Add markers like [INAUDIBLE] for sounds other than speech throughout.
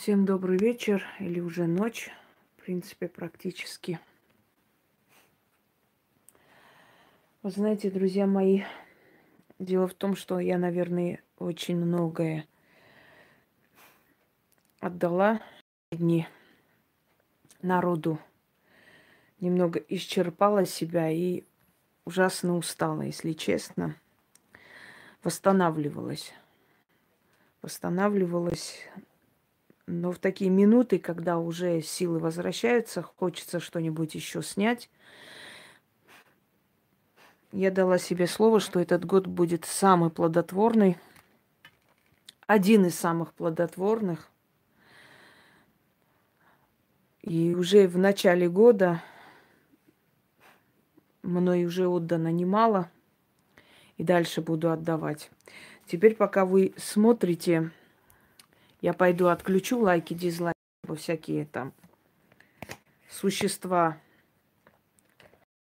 Всем добрый вечер или уже ночь, в принципе, практически. Вы знаете, друзья мои, дело в том, что я, наверное, очень многое отдала дни народу. Немного исчерпала себя и ужасно устала, если честно. Восстанавливалась. Восстанавливалась но в такие минуты, когда уже силы возвращаются, хочется что-нибудь еще снять, я дала себе слово, что этот год будет самый плодотворный, один из самых плодотворных. И уже в начале года мной уже отдано немало, и дальше буду отдавать. Теперь, пока вы смотрите я пойду отключу лайки, дизлайки, всякие там существа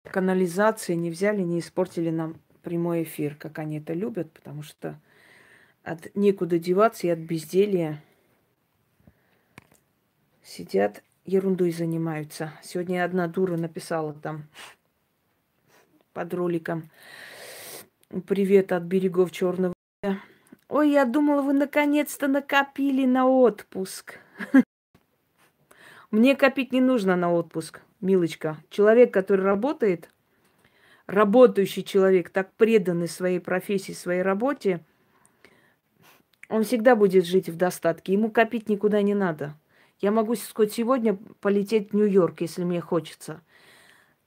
канализации не взяли, не испортили нам прямой эфир, как они это любят, потому что от некуда деваться и от безделья сидят, ерундой занимаются. Сегодня одна дура написала там под роликом «Привет от берегов Черного Ой, я думала, вы наконец-то накопили на отпуск. [LAUGHS] Мне копить не нужно на отпуск, милочка. Человек, который работает, работающий человек, так преданный своей профессии, своей работе, он всегда будет жить в достатке. Ему копить никуда не надо. Я могу хоть сегодня полететь в Нью-Йорк, если мне хочется.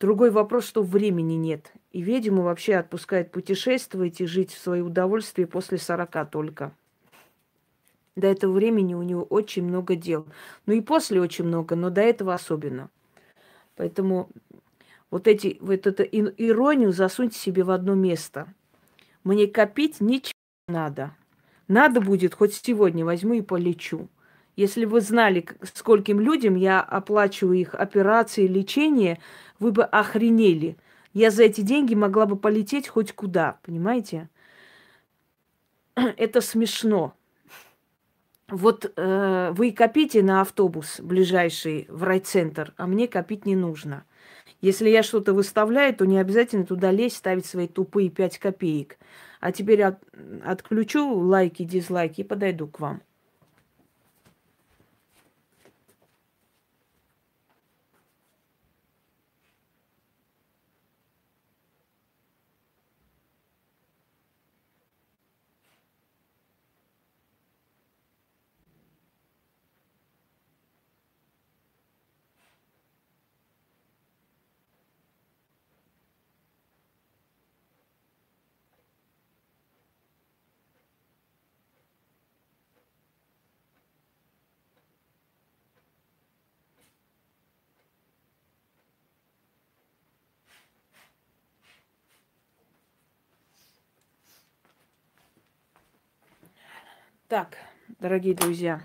Другой вопрос, что времени нет. И ведьму вообще отпускает путешествовать и жить в свое удовольствие после сорока только. До этого времени у него очень много дел. Ну и после очень много, но до этого особенно. Поэтому вот, эти, вот эту иронию засуньте себе в одно место. Мне копить ничего не надо. Надо будет, хоть сегодня возьму и полечу. Если вы знали, скольким людям я оплачиваю их операции, лечение, вы бы охренели – я за эти деньги могла бы полететь хоть куда, понимаете? Это смешно. Вот э, вы копите на автобус ближайший в райцентр, а мне копить не нужно. Если я что-то выставляю, то не обязательно туда лезть, ставить свои тупые 5 копеек. А теперь от, отключу лайки, дизлайки и подойду к вам. Так, дорогие друзья,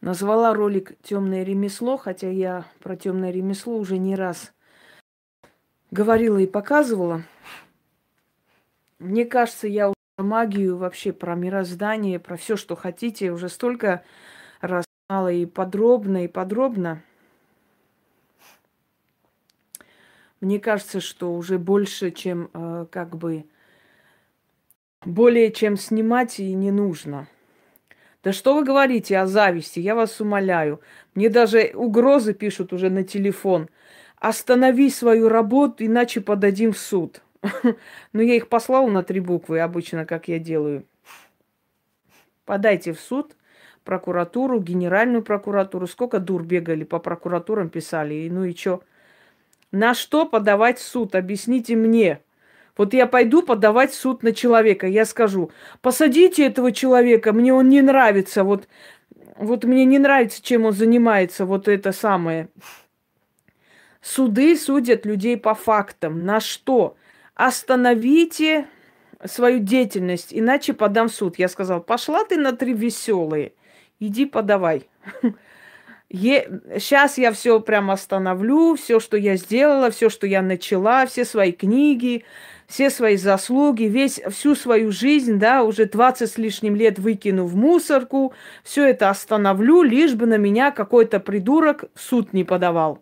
назвала ролик Темное ремесло, хотя я про темное ремесло уже не раз говорила и показывала. Мне кажется, я уже магию вообще про мироздание, про все, что хотите, уже столько раз знала и подробно, и подробно. Мне кажется, что уже больше, чем э, как бы более чем снимать и не нужно. Да что вы говорите о зависти? Я вас умоляю. Мне даже угрозы пишут уже на телефон. Останови свою работу, иначе подадим в суд. [LAUGHS] Но я их послала на три буквы, обычно, как я делаю. Подайте в суд, прокуратуру, генеральную прокуратуру. Сколько дур бегали по прокуратурам, писали. Ну и что? На что подавать в суд? Объясните мне. Вот я пойду подавать суд на человека, я скажу, посадите этого человека, мне он не нравится, вот, вот мне не нравится, чем он занимается, вот это самое. Суды судят людей по фактам. На что? Остановите свою деятельность, иначе подам в суд. Я сказал, пошла ты на три веселые, иди подавай. [LAUGHS] Сейчас я все прям остановлю, все, что я сделала, все, что я начала, все свои книги, все свои заслуги, весь, всю свою жизнь, да, уже 20 с лишним лет выкину в мусорку, все это остановлю, лишь бы на меня какой-то придурок в суд не подавал.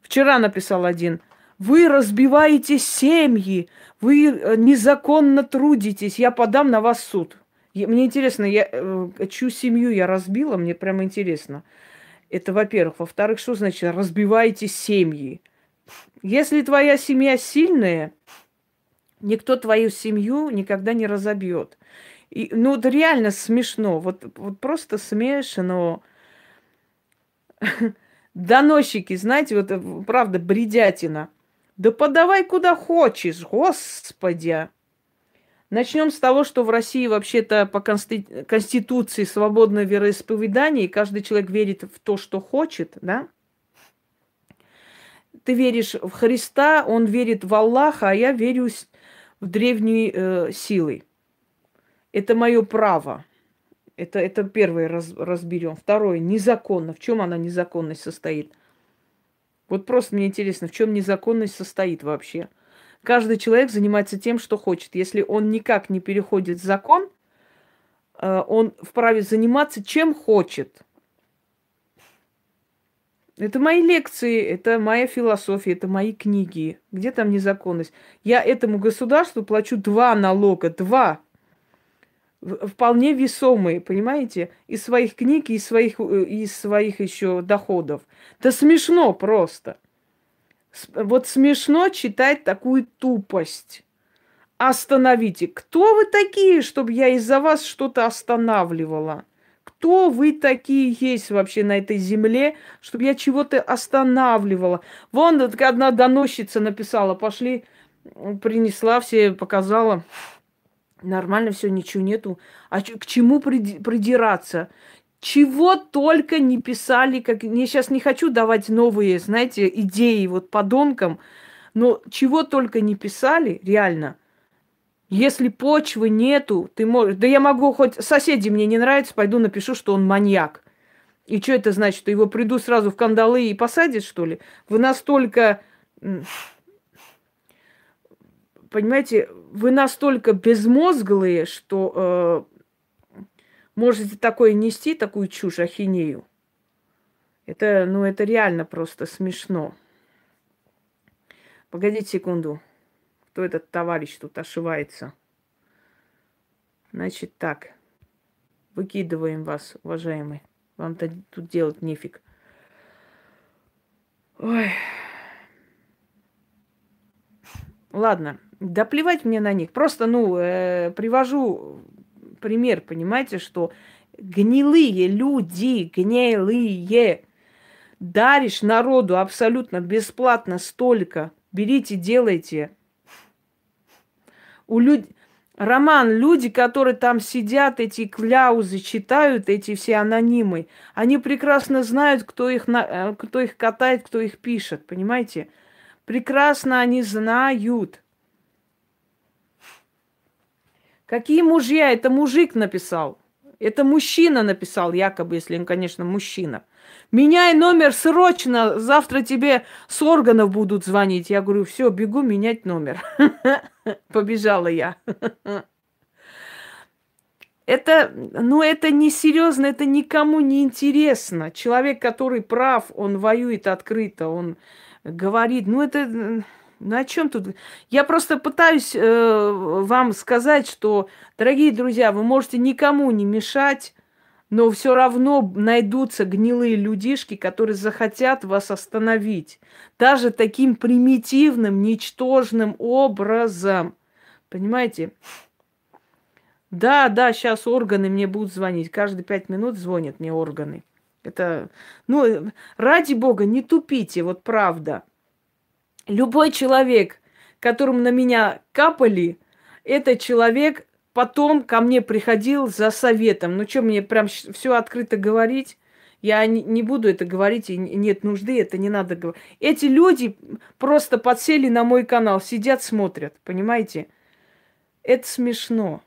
Вчера написал один, вы разбиваете семьи, вы э, незаконно трудитесь, я подам на вас суд. Мне интересно, я, э, чью семью я разбила, мне прямо интересно. Это, во-первых. Во-вторых, что значит разбиваете семьи? Если твоя семья сильная, никто твою семью никогда не разобьет. И, ну, это реально смешно. Вот, вот просто смешно. [LAUGHS] Доносчики, знаете, вот э, правда, бредятина. Да подавай куда хочешь, господи. Начнем с того, что в России вообще-то по Конституции свободное вероисповедание, и каждый человек верит в то, что хочет, да? Ты веришь в Христа, он верит в Аллаха, а я верю в древние э, силы. Это мое право. Это, это первое раз, разберем. Второе, незаконно. В чем она незаконность состоит? Вот просто мне интересно, в чем незаконность состоит вообще? Каждый человек занимается тем, что хочет. Если он никак не переходит закон, э, он вправе заниматься чем хочет. Это мои лекции, это моя философия, это мои книги. Где там незаконность? Я этому государству плачу два налога, два. Вполне весомые, понимаете? Из своих книг, из своих, э, из своих еще доходов. Да смешно просто. Вот смешно читать такую тупость. Остановите. Кто вы такие, чтобы я из-за вас что-то останавливала? Кто вы такие есть вообще на этой земле, чтобы я чего-то останавливала? Вон одна доносчица написала, пошли, принесла все, показала. Нормально все, ничего нету. А к чему придираться? Чего только не писали, как я сейчас не хочу давать новые, знаете, идеи вот подонкам, но чего только не писали, реально. Если почвы нету, ты можешь... Да я могу хоть... Соседи мне не нравятся, пойду напишу, что он маньяк. И что это значит? Что его приду сразу в кандалы и посадят, что ли? Вы настолько... Понимаете, вы настолько безмозглые, что э, можете такое нести, такую чушь, ахинею. Это, ну, это реально просто смешно. Погодите секунду. Кто этот товарищ тут ошивается? Значит так. Выкидываем вас, уважаемый. Вам-то тут делать нефиг. Ой. Ладно, да плевать мне на них. Просто, ну, э, привожу пример, понимаете, что гнилые люди, гнилые, даришь народу абсолютно бесплатно столько, берите, делайте. У люд... Роман, люди, которые там сидят, эти кляузы читают, эти все анонимы, они прекрасно знают, кто их, на... Э, кто их катает, кто их пишет, понимаете? Прекрасно они знают. Какие мужья? Это мужик написал. Это мужчина написал, якобы, если он, конечно, мужчина. Меняй номер срочно, завтра тебе с органов будут звонить. Я говорю, все, бегу менять номер. [LAUGHS] Побежала я. [LAUGHS] Это, ну, это не серьезно, это никому не интересно. Человек, который прав, он воюет открыто, он говорит, ну, это ну о чем тут? Я просто пытаюсь э, вам сказать, что, дорогие друзья, вы можете никому не мешать, но все равно найдутся гнилые людишки, которые захотят вас остановить. Даже таким примитивным, ничтожным образом. Понимаете? Да, да, сейчас органы мне будут звонить. Каждые пять минут звонят мне органы. Это, ну, ради бога, не тупите, вот правда. Любой человек, которому на меня капали, этот человек потом ко мне приходил за советом. Ну что, мне прям все открыто говорить? Я не, буду это говорить, и нет нужды, это не надо говорить. Эти люди просто подсели на мой канал, сидят, смотрят, понимаете? Это смешно.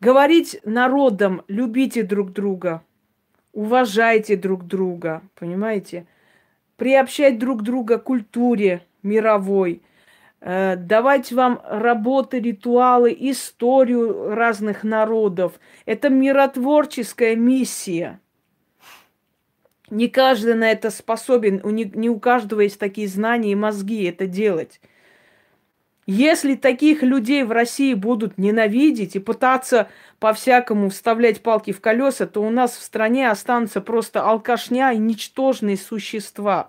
говорить народам, любите друг друга, уважайте друг друга, понимаете? Приобщать друг друга к культуре мировой, давать вам работы, ритуалы, историю разных народов. Это миротворческая миссия. Не каждый на это способен, не у каждого есть такие знания и мозги это делать. Если таких людей в России будут ненавидеть и пытаться по-всякому вставлять палки в колеса, то у нас в стране останутся просто алкашня и ничтожные существа.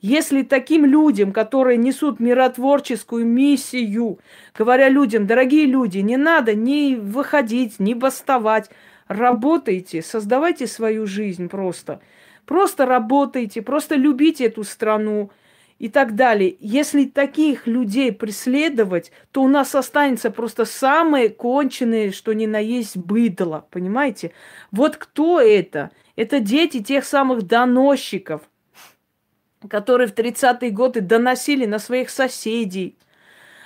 Если таким людям, которые несут миротворческую миссию, говоря людям, дорогие люди, не надо ни выходить, ни бастовать, работайте, создавайте свою жизнь просто. Просто работайте, просто любите эту страну, и так далее. Если таких людей преследовать, то у нас останется просто самые конченые, что ни на есть быдло, понимаете? Вот кто это? Это дети тех самых доносчиков, которые в 30-е годы доносили на своих соседей,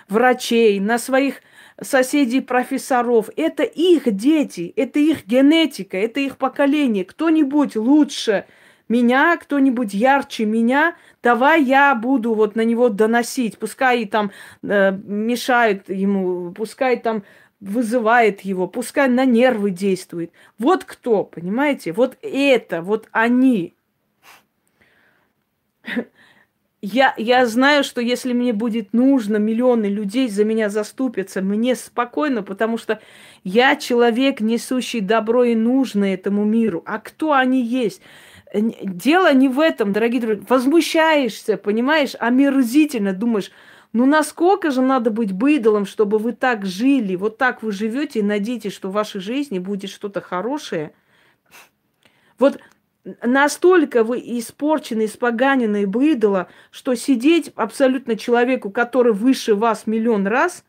врачей, на своих соседей профессоров. Это их дети, это их генетика, это их поколение. Кто-нибудь лучше меня, кто-нибудь ярче меня – давай я буду вот на него доносить, пускай там э, мешает ему, пускай там вызывает его, пускай на нервы действует. Вот кто, понимаете? Вот это, вот они. Я, я знаю, что если мне будет нужно, миллионы людей за меня заступятся, мне спокойно, потому что я человек, несущий добро и нужное этому миру. А кто они есть? Дело не в этом, дорогие друзья. Возмущаешься, понимаешь, омерзительно думаешь, ну насколько же надо быть быдлом, чтобы вы так жили, вот так вы живете и надеетесь, что в вашей жизни будет что-то хорошее. Вот настолько вы испорчены, испоганены быдло, что сидеть абсолютно человеку, который выше вас миллион раз,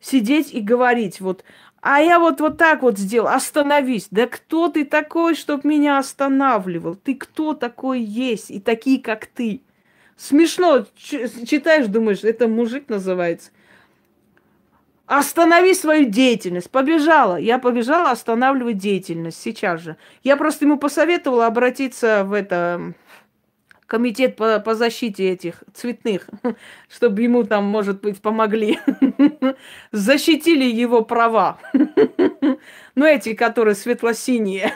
сидеть и говорить, вот, а я вот, вот так вот сделал, остановись. Да кто ты такой, чтоб меня останавливал? Ты кто такой есть? И такие, как ты. Смешно, читаешь, думаешь, это мужик называется. Останови свою деятельность. Побежала. Я побежала останавливать деятельность сейчас же. Я просто ему посоветовала обратиться в это комитет по, по защите этих цветных, [LAUGHS] чтобы ему там, может быть, помогли. [LAUGHS] Защитили его права. [LAUGHS] Ну, эти, которые светло-синие.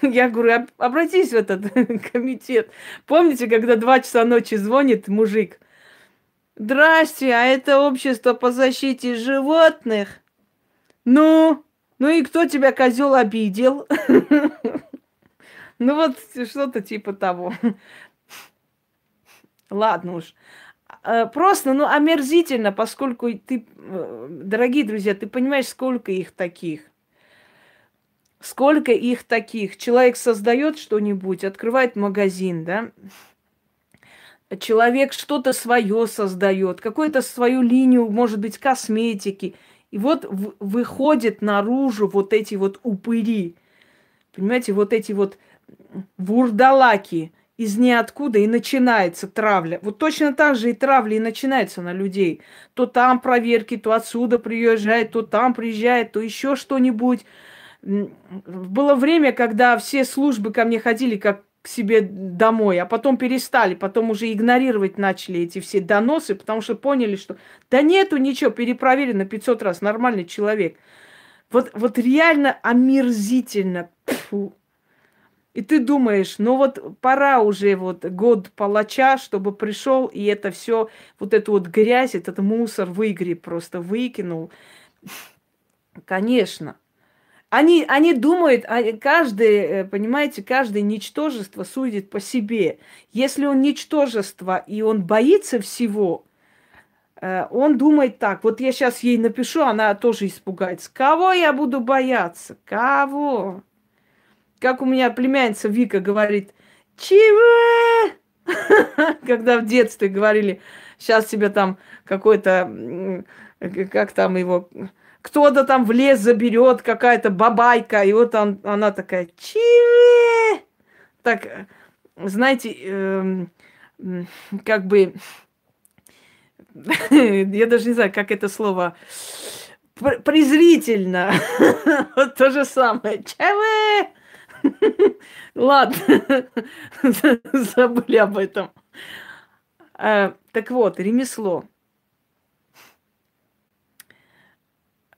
Я говорю, обратись в этот комитет. Помните, когда два часа ночи звонит мужик? Здрасте, а это общество по защите животных? Ну, ну и кто тебя, козел, обидел? [LAUGHS] Ну вот что-то типа того. Ладно уж. Э, просто, ну, омерзительно, поскольку ты, э, дорогие друзья, ты понимаешь, сколько их таких. Сколько их таких. Человек создает что-нибудь, открывает магазин, да? Человек что-то свое создает, какую-то свою линию, может быть, косметики. И вот выходят наружу вот эти вот упыри. Понимаете, вот эти вот вурдалаки из ниоткуда и начинается травля. Вот точно так же и травля и начинается на людей. То там проверки, то отсюда приезжает, то там приезжает, то еще что-нибудь. Было время, когда все службы ко мне ходили как к себе домой, а потом перестали, потом уже игнорировать начали эти все доносы, потому что поняли, что да нету ничего, перепроверили на 500 раз, нормальный человек. Вот, вот реально омерзительно. Фу. И ты думаешь, ну вот пора уже вот год палача, чтобы пришел и это все, вот эту вот грязь, этот мусор выгреб, просто выкинул. Конечно. Они, они думают, каждый, э, понимаете, каждое ничтожество судит по себе. Если он ничтожество и он боится всего, э, он думает так, вот я сейчас ей напишу, она тоже испугается. Кого я буду бояться? Кого? Как у меня племянница Вика говорит, чего? [LAUGHS] Когда в детстве говорили, сейчас тебе там какой-то, как там его, кто-то там в лес заберет, какая-то бабайка, и вот он, она такая, чего? Так, знаете, э, как бы, [LAUGHS] я даже не знаю, как это слово презрительно. [LAUGHS] Вот то же самое. ЧВ! Ладно, [LAUGHS] забыли об этом. А, так вот, ремесло.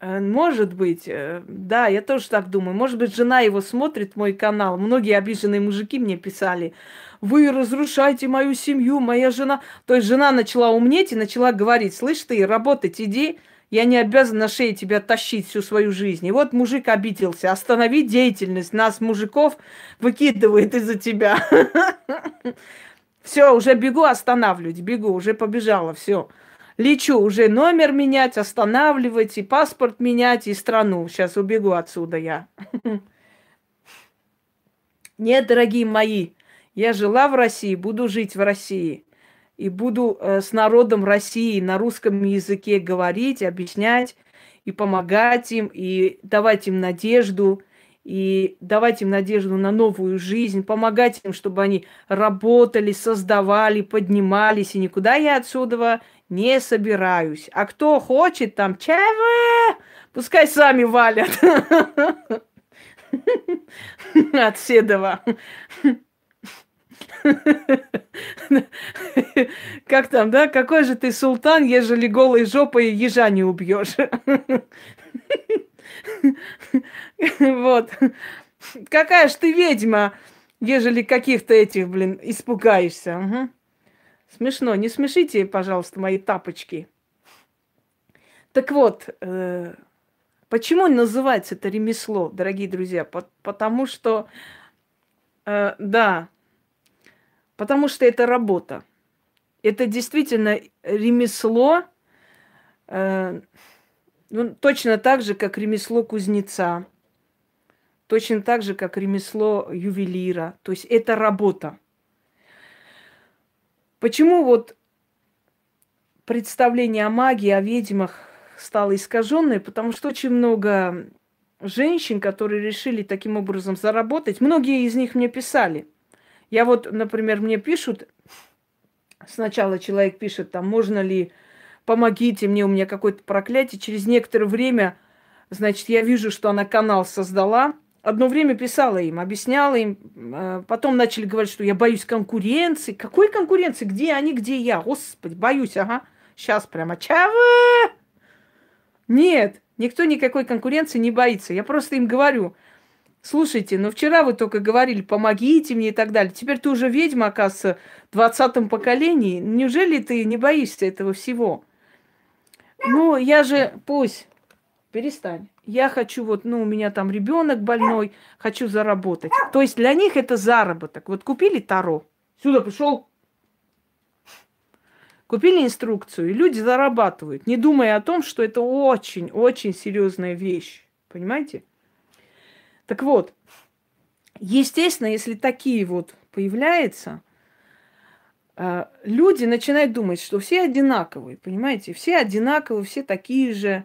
Может быть, э, да, я тоже так думаю. Может быть, жена его смотрит, мой канал. Многие обиженные мужики мне писали, вы разрушаете мою семью, моя жена. То есть жена начала умнеть и начала говорить, слышь ты, работать иди, я не обязан на шее тебя тащить всю свою жизнь. И вот мужик обиделся, останови деятельность, нас, мужиков, выкидывает из-за тебя. [LAUGHS] Все, уже бегу останавливать, бегу, уже побежала, все лечу уже номер менять, останавливать, и паспорт менять, и страну. Сейчас убегу отсюда я. [LAUGHS] Нет, дорогие мои, я жила в России, буду жить в России. И буду э, с народом России на русском языке говорить, объяснять и помогать им, и давать им надежду – и давать им надежду на новую жизнь, помогать им, чтобы они работали, создавали, поднимались, и никуда я отсюда не собираюсь. А кто хочет там ЧВ, пускай сами валят [LAUGHS] от Седова. [LAUGHS] Как там, да? Какой же ты султан, ежели голой жопой ежа не убьешь? [LAUGHS] Вот. Какая ж ты ведьма, ежели каких-то этих, блин, испугаешься. Угу. Смешно. Не смешите, пожалуйста, мои тапочки. Так вот, э, почему называется это ремесло, дорогие друзья? По потому что, э, да, потому что это работа. Это действительно ремесло, э, ну, точно так же, как ремесло кузнеца, точно так же, как ремесло ювелира. То есть это работа. Почему вот представление о магии, о ведьмах стало искаженное? Потому что очень много женщин, которые решили таким образом заработать, многие из них мне писали. Я вот, например, мне пишут, сначала человек пишет, там, можно ли помогите мне, у меня какое-то проклятие. Через некоторое время, значит, я вижу, что она канал создала. Одно время писала им, объясняла им. Э, потом начали говорить, что я боюсь конкуренции. Какой конкуренции? Где они, где я? Господи, боюсь, ага. Сейчас прямо чавы! Нет, никто никакой конкуренции не боится. Я просто им говорю, слушайте, ну вчера вы только говорили, помогите мне и так далее. Теперь ты уже ведьма, оказывается, в двадцатом поколении. Неужели ты не боишься этого всего? Ну, я же, пусть, перестань. Я хочу вот, ну, у меня там ребенок больной, хочу заработать. То есть для них это заработок. Вот купили Таро, сюда пришел, купили инструкцию, и люди зарабатывают, не думая о том, что это очень-очень серьезная вещь. Понимаете? Так вот, естественно, если такие вот появляются – а, люди начинают думать, что все одинаковые, понимаете? Все одинаковые, все такие же.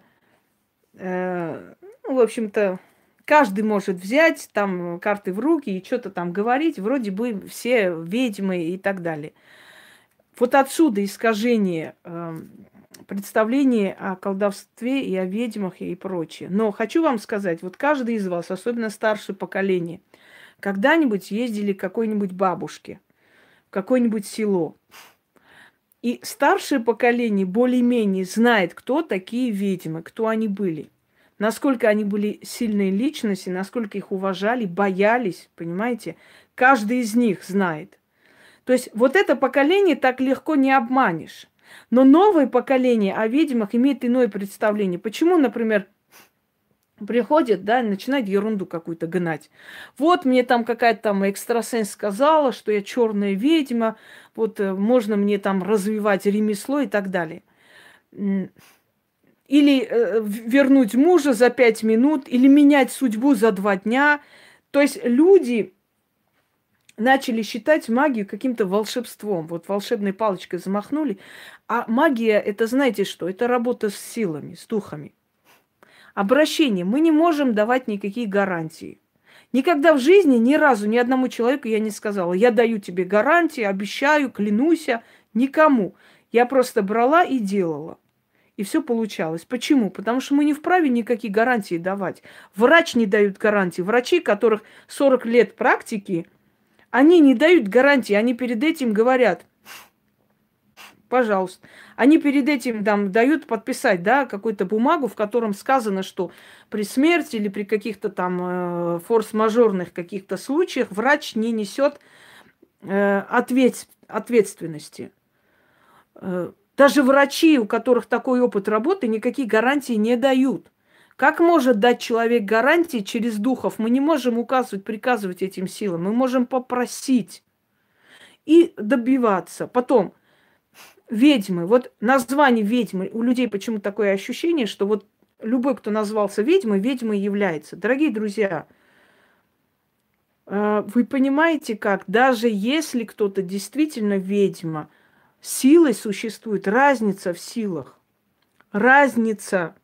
Э, ну, в общем-то, каждый может взять там карты в руки и что-то там говорить, вроде бы все ведьмы и так далее. Вот отсюда искажение э, представления о колдовстве и о ведьмах и прочее. Но хочу вам сказать, вот каждый из вас, особенно старшее поколение, когда-нибудь ездили к какой-нибудь бабушке – какое-нибудь село. И старшее поколение более-менее знает, кто такие ведьмы, кто они были. Насколько они были сильные личности, насколько их уважали, боялись, понимаете? Каждый из них знает. То есть вот это поколение так легко не обманешь. Но новое поколение о ведьмах имеет иное представление. Почему, например, приходит, да, начинает ерунду какую-то гнать. Вот мне там какая-то там экстрасенс сказала, что я черная ведьма, вот э, можно мне там развивать ремесло и так далее. Или э, вернуть мужа за пять минут, или менять судьбу за два дня. То есть люди начали считать магию каким-то волшебством. Вот волшебной палочкой замахнули. А магия, это знаете что? Это работа с силами, с духами обращение. Мы не можем давать никакие гарантии. Никогда в жизни ни разу ни одному человеку я не сказала, я даю тебе гарантии, обещаю, клянусь, никому. Я просто брала и делала. и все получалось. Почему? Потому что мы не вправе никакие гарантии давать. Врач не дают гарантии. Врачи, которых 40 лет практики, они не дают гарантии. Они перед этим говорят, пожалуйста. Они перед этим там дают подписать, да, какую-то бумагу, в котором сказано, что при смерти или при каких-то там э, форс-мажорных каких-то случаях врач не несет э, ответ, ответственности. Э, даже врачи, у которых такой опыт работы, никакие гарантии не дают. Как может дать человек гарантии через духов? Мы не можем указывать, приказывать этим силам. Мы можем попросить и добиваться. Потом, ведьмы. Вот название ведьмы. У людей почему такое ощущение, что вот любой, кто назвался ведьмой, ведьмой является. Дорогие друзья, э, вы понимаете как? Даже если кто-то действительно ведьма – силой существует разница в силах. Разница.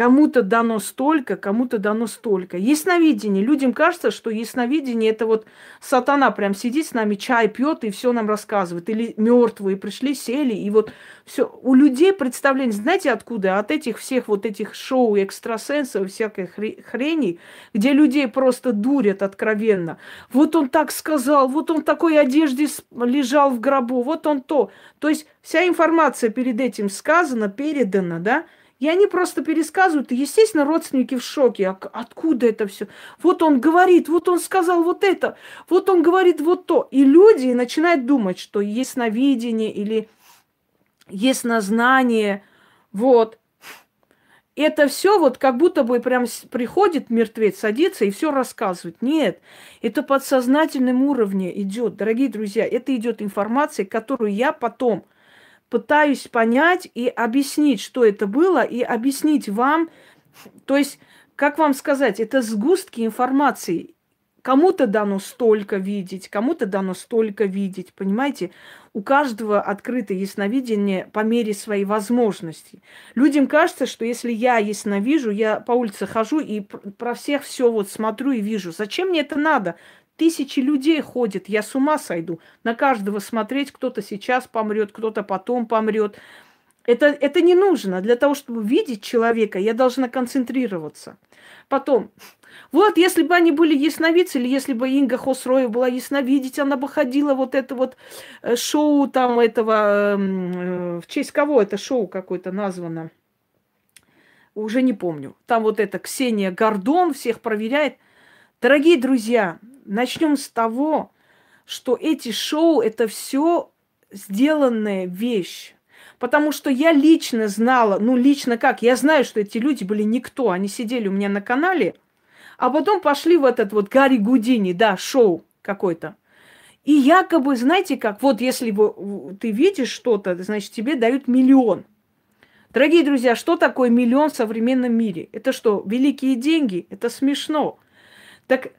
Кому-то дано столько, кому-то дано столько. Ясновидение. Людям кажется, что ясновидение это вот сатана прям сидит с нами, чай пьет и все нам рассказывает. Или мертвые пришли, сели, и вот все. У людей представление, знаете откуда? От этих всех вот этих шоу экстрасенсов, всякой хрени, где людей просто дурят откровенно. Вот он так сказал, вот он в такой одежде лежал в гробу, вот он то. То есть вся информация перед этим сказана, передана, да? И они просто пересказывают. И, естественно, родственники в шоке. А откуда это все? Вот он говорит, вот он сказал вот это, вот он говорит вот то. И люди начинают думать, что есть навидение или есть на знание. Вот. Это все вот как будто бы прям приходит мертвец, садится и все рассказывает. Нет, это подсознательном уровне идет, дорогие друзья. Это идет информация, которую я потом – пытаюсь понять и объяснить, что это было, и объяснить вам, то есть, как вам сказать, это сгустки информации. Кому-то дано столько видеть, кому-то дано столько видеть, понимаете? У каждого открыто ясновидение по мере своей возможности. Людям кажется, что если я ясновижу, я по улице хожу и про всех все вот смотрю и вижу. Зачем мне это надо? Тысячи людей ходят, я с ума сойду. На каждого смотреть, кто-то сейчас помрет, кто-то потом помрет. Это, это не нужно. Для того, чтобы видеть человека, я должна концентрироваться. Потом, вот если бы они были ясновидцы, или если бы Инга Хосроя была ясновидеть, она бы ходила вот это вот э, шоу там этого, эм, э, в честь кого это шоу какое-то названо, уже не помню. Там вот это Ксения Гордон всех проверяет. Дорогие друзья, начнем с того, что эти шоу это все сделанная вещь. Потому что я лично знала, ну лично как, я знаю, что эти люди были никто, они сидели у меня на канале, а потом пошли в этот вот Гарри Гудини, да, шоу какой-то. И якобы, знаете как, вот если ты видишь что-то, значит тебе дают миллион. Дорогие друзья, что такое миллион в современном мире? Это что, великие деньги? Это смешно. Так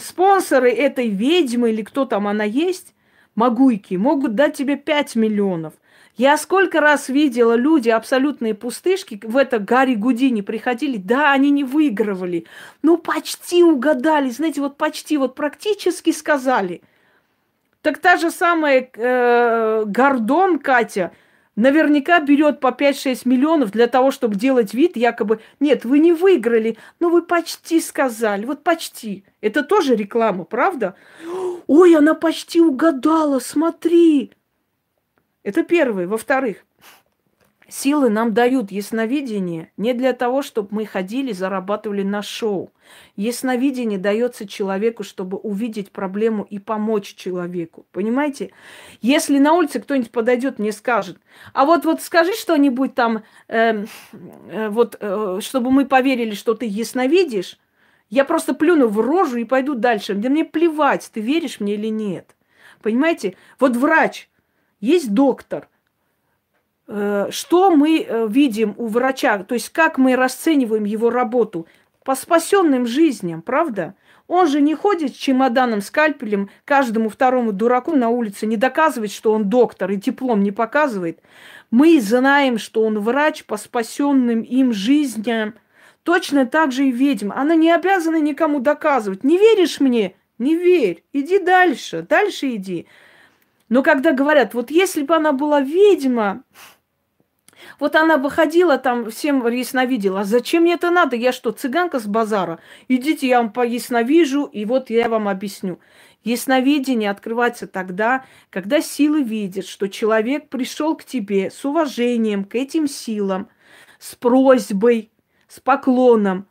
спонсоры этой ведьмы или кто там она есть, Магуйки, могут дать тебе 5 миллионов. Я сколько раз видела люди, абсолютные пустышки, в это Гарри Гудини приходили, да, они не выигрывали, ну почти угадали, знаете, вот почти, вот практически сказали. Так та же самая э, Гордон Катя – наверняка берет по 5-6 миллионов для того, чтобы делать вид, якобы, нет, вы не выиграли, но вы почти сказали, вот почти. Это тоже реклама, правда? Ой, она почти угадала, смотри. Это первое. Во-вторых, Силы нам дают ясновидение не для того, чтобы мы ходили, зарабатывали на шоу. Ясновидение дается человеку, чтобы увидеть проблему и помочь человеку. Понимаете? Если на улице кто-нибудь подойдет, мне скажет, а вот, вот скажи что-нибудь там, э, э, вот, э, чтобы мы поверили, что ты ясновидишь, я просто плюну в рожу и пойду дальше. Да мне плевать, ты веришь мне или нет. Понимаете? Вот врач, есть доктор – что мы э, видим у врача, то есть как мы расцениваем его работу по спасенным жизням, правда? Он же не ходит с чемоданом, скальпелем каждому второму дураку на улице, не доказывает, что он доктор и диплом не показывает. Мы знаем, что он врач по спасенным им жизням. Точно так же и ведьма. Она не обязана никому доказывать. Не веришь мне? Не верь. Иди дальше. Дальше иди. Но когда говорят, вот если бы она была ведьма, Вот она выходила там, всем ясновидела. А зачем мне это надо? Я что, цыганка с базара? Идите, я вам поясновижу, и вот я вам объясню. Ясновидение открывается тогда, когда силы видят, что человек пришел к тебе с уважением к этим силам, с просьбой, с поклоном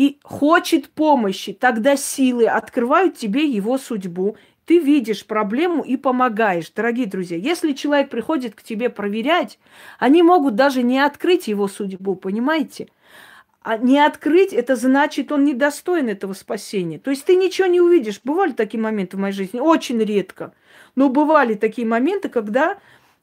и хочет помощи. Тогда силы открывают тебе его судьбу, ты видишь проблему и помогаешь. Дорогие друзья, если человек приходит к тебе проверять, они могут даже не открыть его судьбу, понимаете? А не открыть, это значит, он недостоин этого спасения. То есть ты ничего не увидишь. Бывали такие моменты в моей жизни, очень редко. Но бывали такие моменты, когда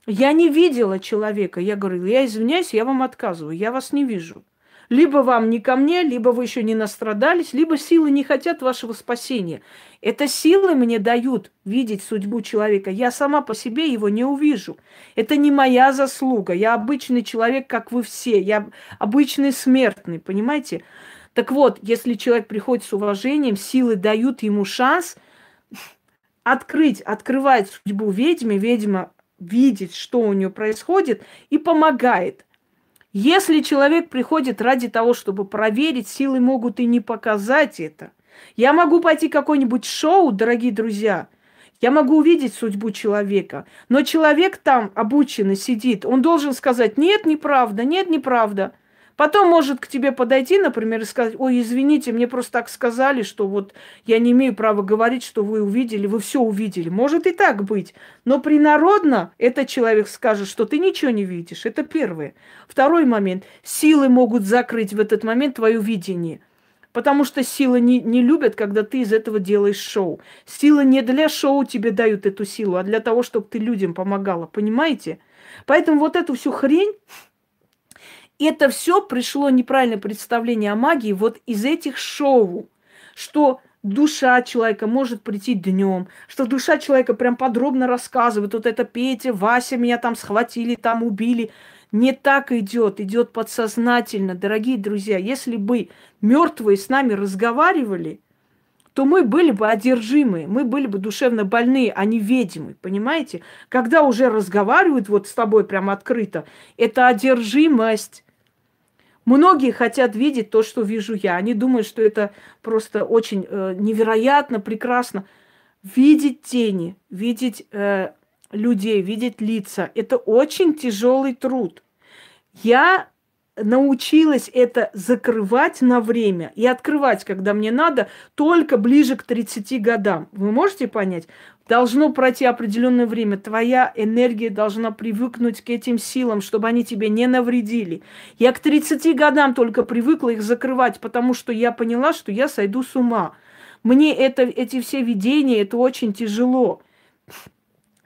я не видела человека. Я говорю, я извиняюсь, я вам отказываю, я вас не вижу. Либо вам не ко мне, либо вы еще не настрадались, либо силы не хотят вашего спасения. Это силы мне дают видеть судьбу человека. Я сама по себе его не увижу. Это не моя заслуга. Я обычный человек, как вы все. Я обычный смертный, понимаете? Так вот, если человек приходит с уважением, силы дают ему шанс открыть, открывает судьбу ведьме, ведьма видит, что у нее происходит, и помогает. Если человек приходит ради того, чтобы проверить, силы могут и не показать это. Я могу пойти какое-нибудь шоу, дорогие друзья, я могу увидеть судьбу человека, но человек там обученный сидит, он должен сказать, нет, неправда, нет, неправда. Потом может к тебе подойти, например, и сказать, ой, извините, мне просто так сказали, что вот я не имею права говорить, что вы увидели, вы все увидели. Может и так быть. Но принародно этот человек скажет, что ты ничего не видишь. Это первое. Второй момент. Силы могут закрыть в этот момент твое видение. Потому что силы не, не любят, когда ты из этого делаешь шоу. Силы не для шоу тебе дают эту силу, а для того, чтобы ты людям помогала. Понимаете? Поэтому вот эту всю хрень это все пришло неправильное представление о магии вот из этих шоу, что душа человека может прийти днем, что душа человека прям подробно рассказывает, вот это Петя, Вася меня там схватили, там убили. Не так идет, идет подсознательно, дорогие друзья. Если бы мертвые с нами разговаривали, то мы были бы одержимы, мы были бы душевно больные, а не ведьмы, понимаете? Когда уже разговаривают вот с тобой прям открыто, это одержимость. Многие хотят видеть то, что вижу я. Они думают, что это просто очень э, невероятно, прекрасно. Видеть тени, видеть э, людей, видеть лица – это очень тяжелый труд. Я научилась это закрывать на время и открывать, когда мне надо, только ближе к 30 годам. Вы можете понять? Должно пройти определенное время. Твоя энергия должна привыкнуть к этим силам, чтобы они тебе не навредили. Я к 30 годам только привыкла их закрывать, потому что я поняла, что я сойду с ума. Мне это, эти все видения, это очень тяжело.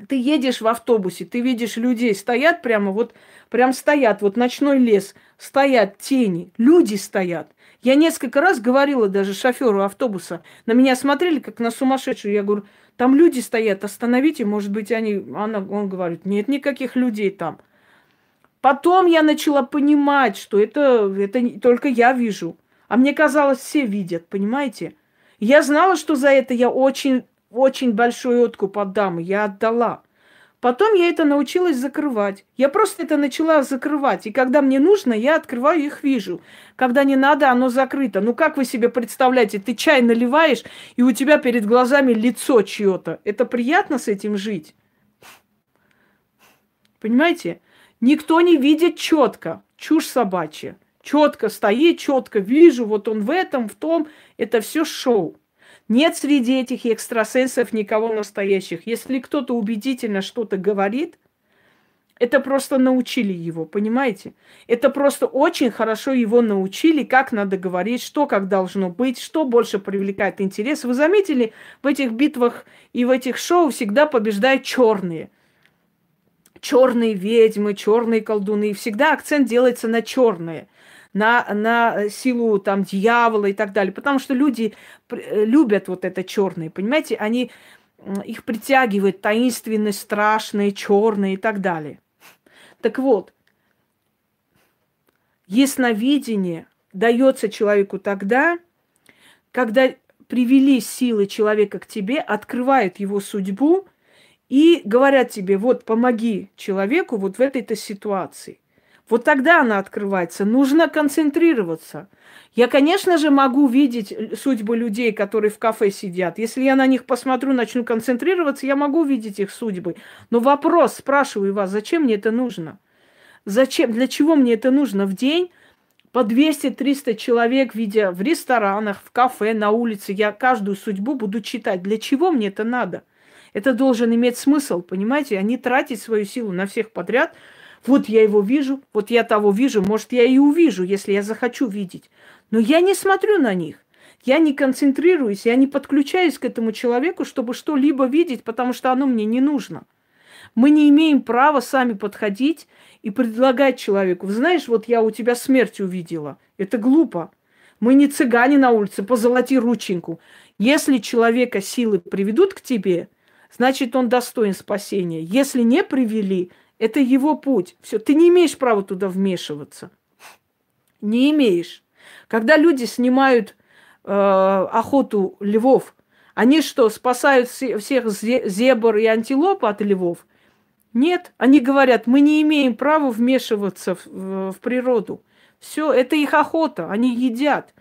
Ты едешь в автобусе, ты видишь людей, стоят прямо вот Прям стоят, вот ночной лес, стоят тени, люди стоят. Я несколько раз говорила даже шоферу автобуса, на меня смотрели как на сумасшедшую. Я говорю, там люди стоят, остановите, может быть, они... Она, он говорит, нет никаких людей там. Потом я начала понимать, что это, это только я вижу. А мне казалось, все видят, понимаете? Я знала, что за это я очень, очень большой откуп отдам, я отдала. Потом я это научилась закрывать. Я просто это начала закрывать. И когда мне нужно, я открываю их вижу. Когда не надо, оно закрыто. Ну как вы себе представляете, ты чай наливаешь, и у тебя перед глазами лицо чье-то. Это приятно с этим жить? Понимаете? Никто не видит четко. Чушь собачья. Четко стоит, четко вижу, вот он в этом, в том. Это все шоу. Нет среди этих экстрасенсов никого настоящих. Если кто-то убедительно что-то говорит, это просто научили его, понимаете? Это просто очень хорошо его научили, как надо говорить, что как должно быть, что больше привлекает интерес. Вы заметили, в этих битвах и в этих шоу всегда побеждают черные. Черные ведьмы, черные колдуны. Всегда акцент делается на черные на, на силу там дьявола и так далее. Потому что люди любят вот это черное, понимаете? Они их притягивает таинственное, страшное, черное и так далее. Так вот, ясновидение дается человеку тогда, когда привели силы человека к тебе, открывают его судьбу и говорят тебе, вот помоги человеку вот в этой-то ситуации. Вот тогда она открывается. Нужно концентрироваться. Я, конечно же, могу видеть судьбы людей, которые в кафе сидят. Если я на них посмотрю, начну концентрироваться, я могу видеть их судьбы. Но вопрос, спрашиваю вас, зачем мне это нужно? Зачем, для чего мне это нужно в день? По 200-300 человек, видя в ресторанах, в кафе, на улице, я каждую судьбу буду читать. Для чего мне это надо? Это должен иметь смысл, понимаете, а не тратить свою силу на всех подряд. Вот я его вижу, вот я того вижу, может, я и увижу, если я захочу видеть. Но я не смотрю на них. Я не концентрируюсь, я не подключаюсь к этому человеку, чтобы что-либо видеть, потому что оно мне не нужно. Мы не имеем права сами подходить и предлагать человеку. Знаешь, вот я у тебя смерть увидела. Это глупо. Мы не цыгане на улице, позолоти рученьку. Если человека силы приведут к тебе – значит, он достоин спасения. Если не привели, это его путь. Все, ты не имеешь права туда вмешиваться. Не имеешь. Когда люди снимают э, охоту львов, они что, спасают всех зебр и антилоп от львов? Нет, они говорят, мы не имеем права вмешиваться в, в, природу. Все, это их охота, они едят.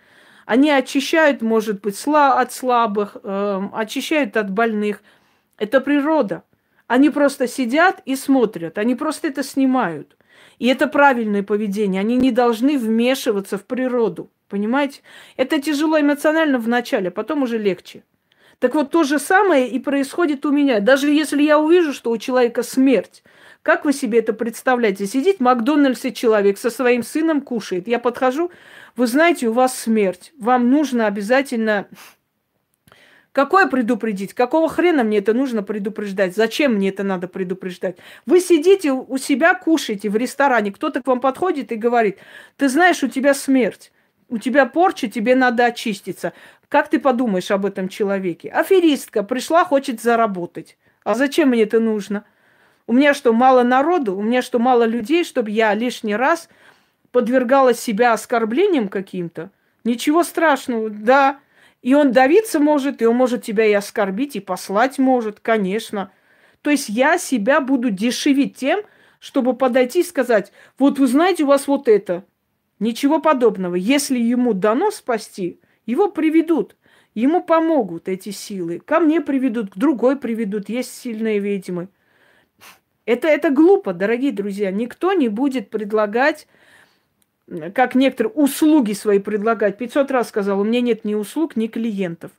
Они очищают, может быть, сла от слабых, э, очищают от больных, это природа. Они просто сидят и смотрят, они просто это снимают. И это правильное поведение. Они не должны вмешиваться в природу. Понимаете? Это тяжело эмоционально в начале, а потом уже легче. Так вот, то же самое и происходит у меня. Даже если я увижу, что у человека смерть, как вы себе это представляете? Сидит в Макдональдсе человек со своим сыном кушает. Я подхожу, вы знаете, у вас смерть. Вам нужно обязательно Какое предупредить? Какого хрена мне это нужно предупреждать? Зачем мне это надо предупреждать? Вы сидите у себя, кушаете в ресторане, кто-то к вам подходит и говорит, ты знаешь, у тебя смерть, у тебя порча, тебе надо очиститься. Как ты подумаешь об этом человеке? Аферистка пришла, хочет заработать. А зачем мне это нужно? У меня что, мало народу? У меня что, мало людей, чтобы я лишний раз подвергала себя оскорблениям каким-то? Ничего страшного, да. И он давиться может, и он может тебя и оскорбить, и послать может, конечно. То есть я себя буду дешевить тем, чтобы подойти и сказать, вот вы знаете, у вас вот это. Ничего подобного. Если ему дано спасти, его приведут. Ему помогут эти силы. Ко мне приведут, к другой приведут. Есть сильные ведьмы. Это, это глупо, дорогие друзья. Никто не будет предлагать как некоторые услуги свои предлагать. 500 раз сказал, у меня нет ни услуг, ни клиентов.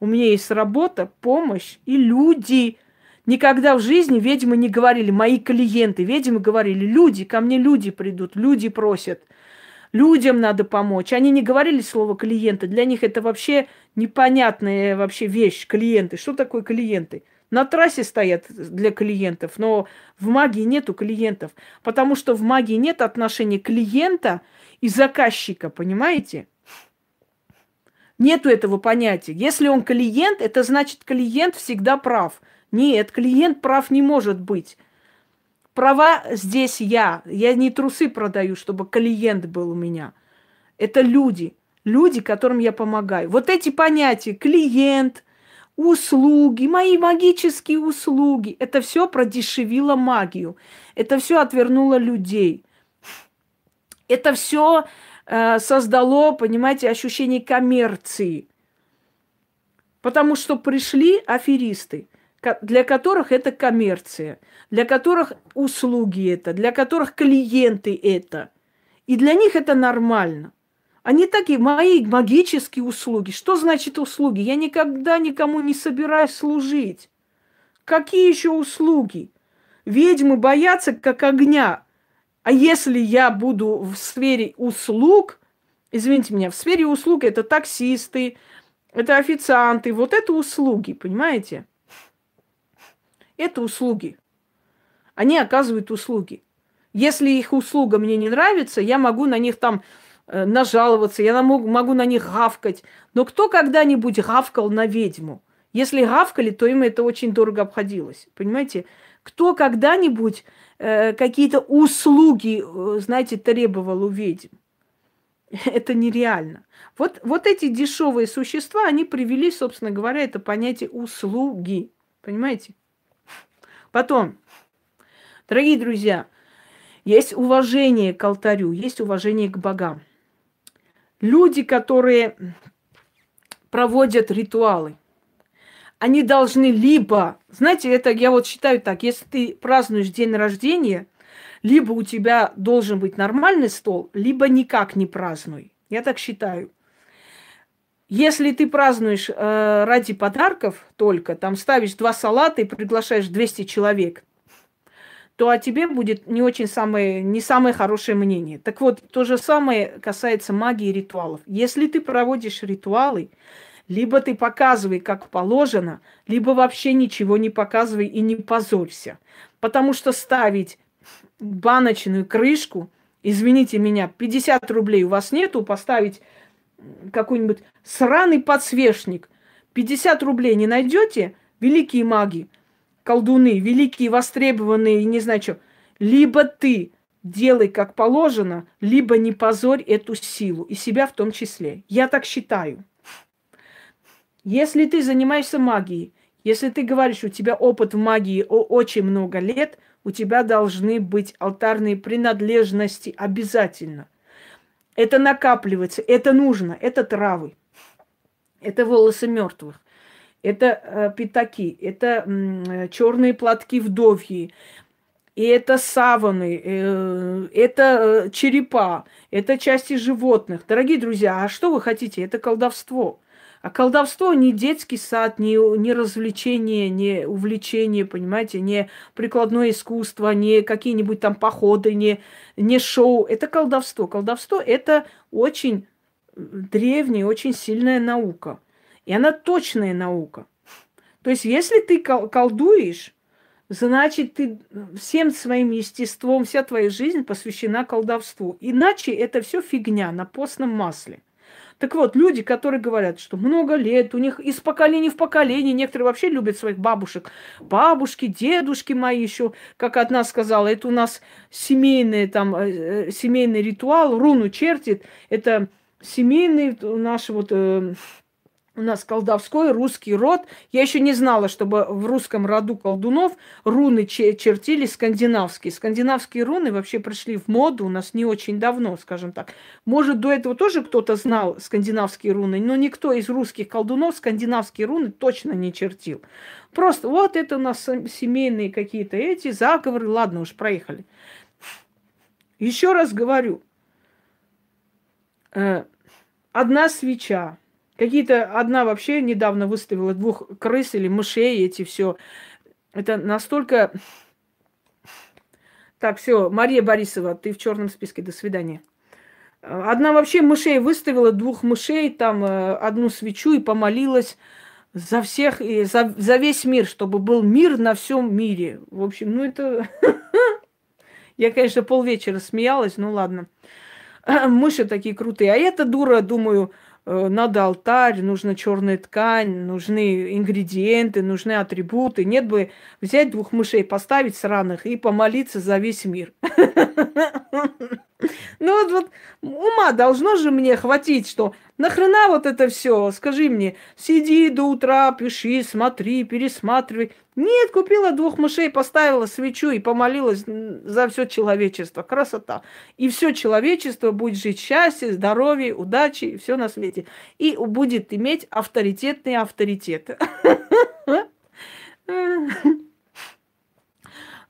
У меня есть работа, помощь и люди. Никогда в жизни ведьмы не говорили, мои клиенты. Ведьмы говорили, люди, ко мне люди придут, люди просят. Людям надо помочь. Они не говорили слово клиенты. Для них это вообще непонятная вообще вещь, клиенты. Что такое клиенты? На трассе стоят для клиентов, но в магии нету клиентов, потому что в магии нет отношения клиента и заказчика, понимаете? Нету этого понятия. Если он клиент, это значит клиент всегда прав. Нет, клиент прав не может быть. Права здесь я. Я не трусы продаю, чтобы клиент был у меня. Это люди. Люди, которым я помогаю. Вот эти понятия клиент, услуги, мои магические услуги. Это все продешевило магию. Это все отвернуло людей. Это все э, создало, понимаете, ощущение коммерции. Потому что пришли аферисты, для которых это коммерция, для которых услуги это, для которых клиенты это. И для них это нормально. Они такие, мои магические услуги. Что значит услуги? Я никогда никому не собираюсь служить. Какие еще услуги? Ведьмы боятся как огня. А если я буду в сфере услуг, извините меня, в сфере услуг это таксисты, это официанты, вот это услуги, понимаете? Это услуги. Они оказывают услуги. Если их услуга мне не нравится, я могу на них там нажаловаться, я могу, могу на них гавкать. Но кто когда-нибудь гавкал на ведьму? Если гавкали, то им это очень дорого обходилось. Понимаете? Кто когда-нибудь э, какие-то услуги, э, знаете, требовал у ведьм? [LAUGHS] Это нереально. Вот, вот эти дешевые существа, они привели, собственно говоря, это понятие услуги. Понимаете? Потом, дорогие друзья, есть уважение к алтарю, есть уважение к богам. Люди, которые проводят ритуалы, они должны либо, знаете, это я вот считаю так, если ты празднуешь день рождения, либо у тебя должен быть нормальный стол, либо никак не празднуй. Я так считаю. Если ты празднуешь э, ради подарков только, там ставишь два салата и приглашаешь 200 человек, то о тебе будет не очень самое, не самое хорошее мнение. Так вот, то же самое касается магии и ритуалов. Если ты проводишь ритуалы, либо ты показывай, как положено, либо вообще ничего не показывай и не позорься. Потому что ставить баночную крышку, извините меня, 50 рублей у вас нету, поставить какой-нибудь сраный подсвечник, 50 рублей не найдете, великие маги, колдуны, великие, востребованные, не знаю что, либо ты делай как положено, либо не позорь эту силу, и себя в том числе. Я так считаю. Если ты занимаешься магией, если ты говоришь, у тебя опыт в магии очень много лет, у тебя должны быть алтарные принадлежности обязательно. Это накапливается, это нужно, это травы, это волосы мертвых, это э, пятаки, это черные платки вдовьи, и это саваны, э, это э, черепа, это части животных. Дорогие друзья, а что вы хотите? Это колдовство. А колдовство не детский сад, не, не развлечение, не увлечение, понимаете, не прикладное искусство, не какие-нибудь там походы, не, не шоу. Это колдовство. Колдовство – это очень древняя, очень сильная наука. И она точная наука. То есть, если ты колдуешь, значит, ты всем своим естеством, вся твоя жизнь посвящена колдовству. Иначе это все фигня на постном масле. Так вот, люди, которые говорят, что много лет, у них из поколения в поколение, некоторые вообще любят своих бабушек, бабушки, дедушки мои еще, как одна сказала, это у нас семейный, там, э, э семейный ритуал, руну чертит, это семейный наш вот... Э, у нас колдовской русский род. Я еще не знала, чтобы в русском роду колдунов руны чертили скандинавские. Скандинавские руны вообще пришли в моду у нас не очень давно, скажем так. Может, до этого тоже кто-то знал скандинавские руны, но никто из русских колдунов скандинавские руны точно не чертил. Просто вот это у нас семейные какие-то эти заговоры. Ладно, уж проехали. Еще раз говорю. Э, одна свеча, Какие-то одна вообще недавно выставила двух крыс или мышей, эти все. Это настолько... Так, все, Мария Борисова, ты в черном списке, до свидания. Одна вообще мышей выставила, двух мышей, там э, одну свечу и помолилась за всех, и за, за весь мир, чтобы был мир на всем мире. В общем, ну это... [LAUGHS] Я, конечно, полвечера смеялась, ну ладно. [CLEARS THROAT] Мыши такие крутые. А эта дура, думаю, надо алтарь, нужна черная ткань, нужны ингредиенты, нужны атрибуты. Нет бы взять двух мышей, поставить сраных и помолиться за весь мир. [LAUGHS] Ну вот, вот ума должно же мне хватить, что нахрена вот это все? Скажи мне, сиди до утра, пиши, смотри, пересматривай. Нет, купила двух мышей, поставила свечу и помолилась за все человечество. Красота. И все человечество будет жить счастье, здоровье, удачи, все на свете. И будет иметь авторитетные авторитеты. [LAUGHS]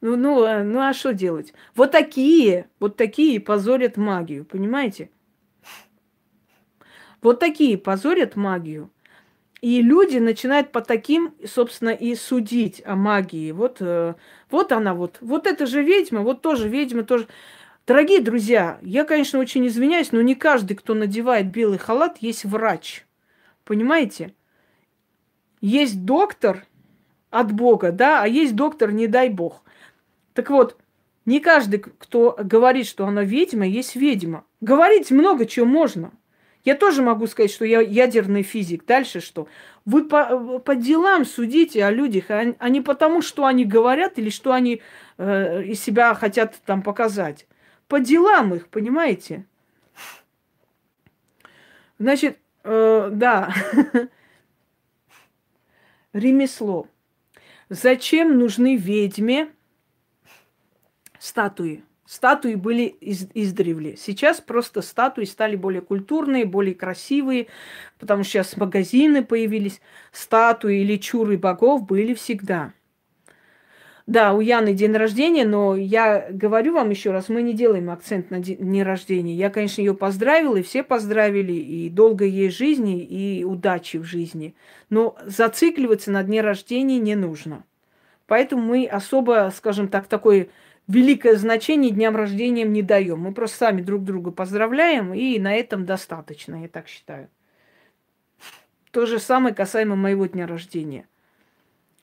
Ну, ну, а, ну а что делать? Вот такие, вот такие позорят магию, понимаете? Вот такие позорят магию. И люди начинают по таким, собственно, и судить о магии. Вот, э, вот она вот. Вот это же ведьма, вот тоже ведьма, тоже. Дорогие друзья, я, конечно, очень извиняюсь, но не каждый, кто надевает белый халат, есть врач. Понимаете? Есть доктор от Бога, да, а есть доктор, не дай Бог. Так вот, не каждый, кто говорит, что она ведьма, есть ведьма. Говорить много чего можно. Я тоже могу сказать, что я ядерный физик. Дальше что? Вы по, по делам судите о людях, а, а не потому, что они говорят или что они э, из себя хотят там показать. По делам их, понимаете? Значит, э, да, [LAUGHS] ремесло. Зачем нужны ведьме статуи. Статуи были из, издревле. Сейчас просто статуи стали более культурные, более красивые, потому что сейчас магазины появились. Статуи или чуры богов были всегда. Да, у Яны день рождения, но я говорю вам еще раз, мы не делаем акцент на день рождения. Я, конечно, ее поздравила, и все поздравили, и долгой ей жизни, и удачи в жизни. Но зацикливаться на дне рождения не нужно. Поэтому мы особо, скажем так, такой великое значение дням рождения не даем. Мы просто сами друг друга поздравляем, и на этом достаточно, я так считаю. То же самое касаемо моего дня рождения.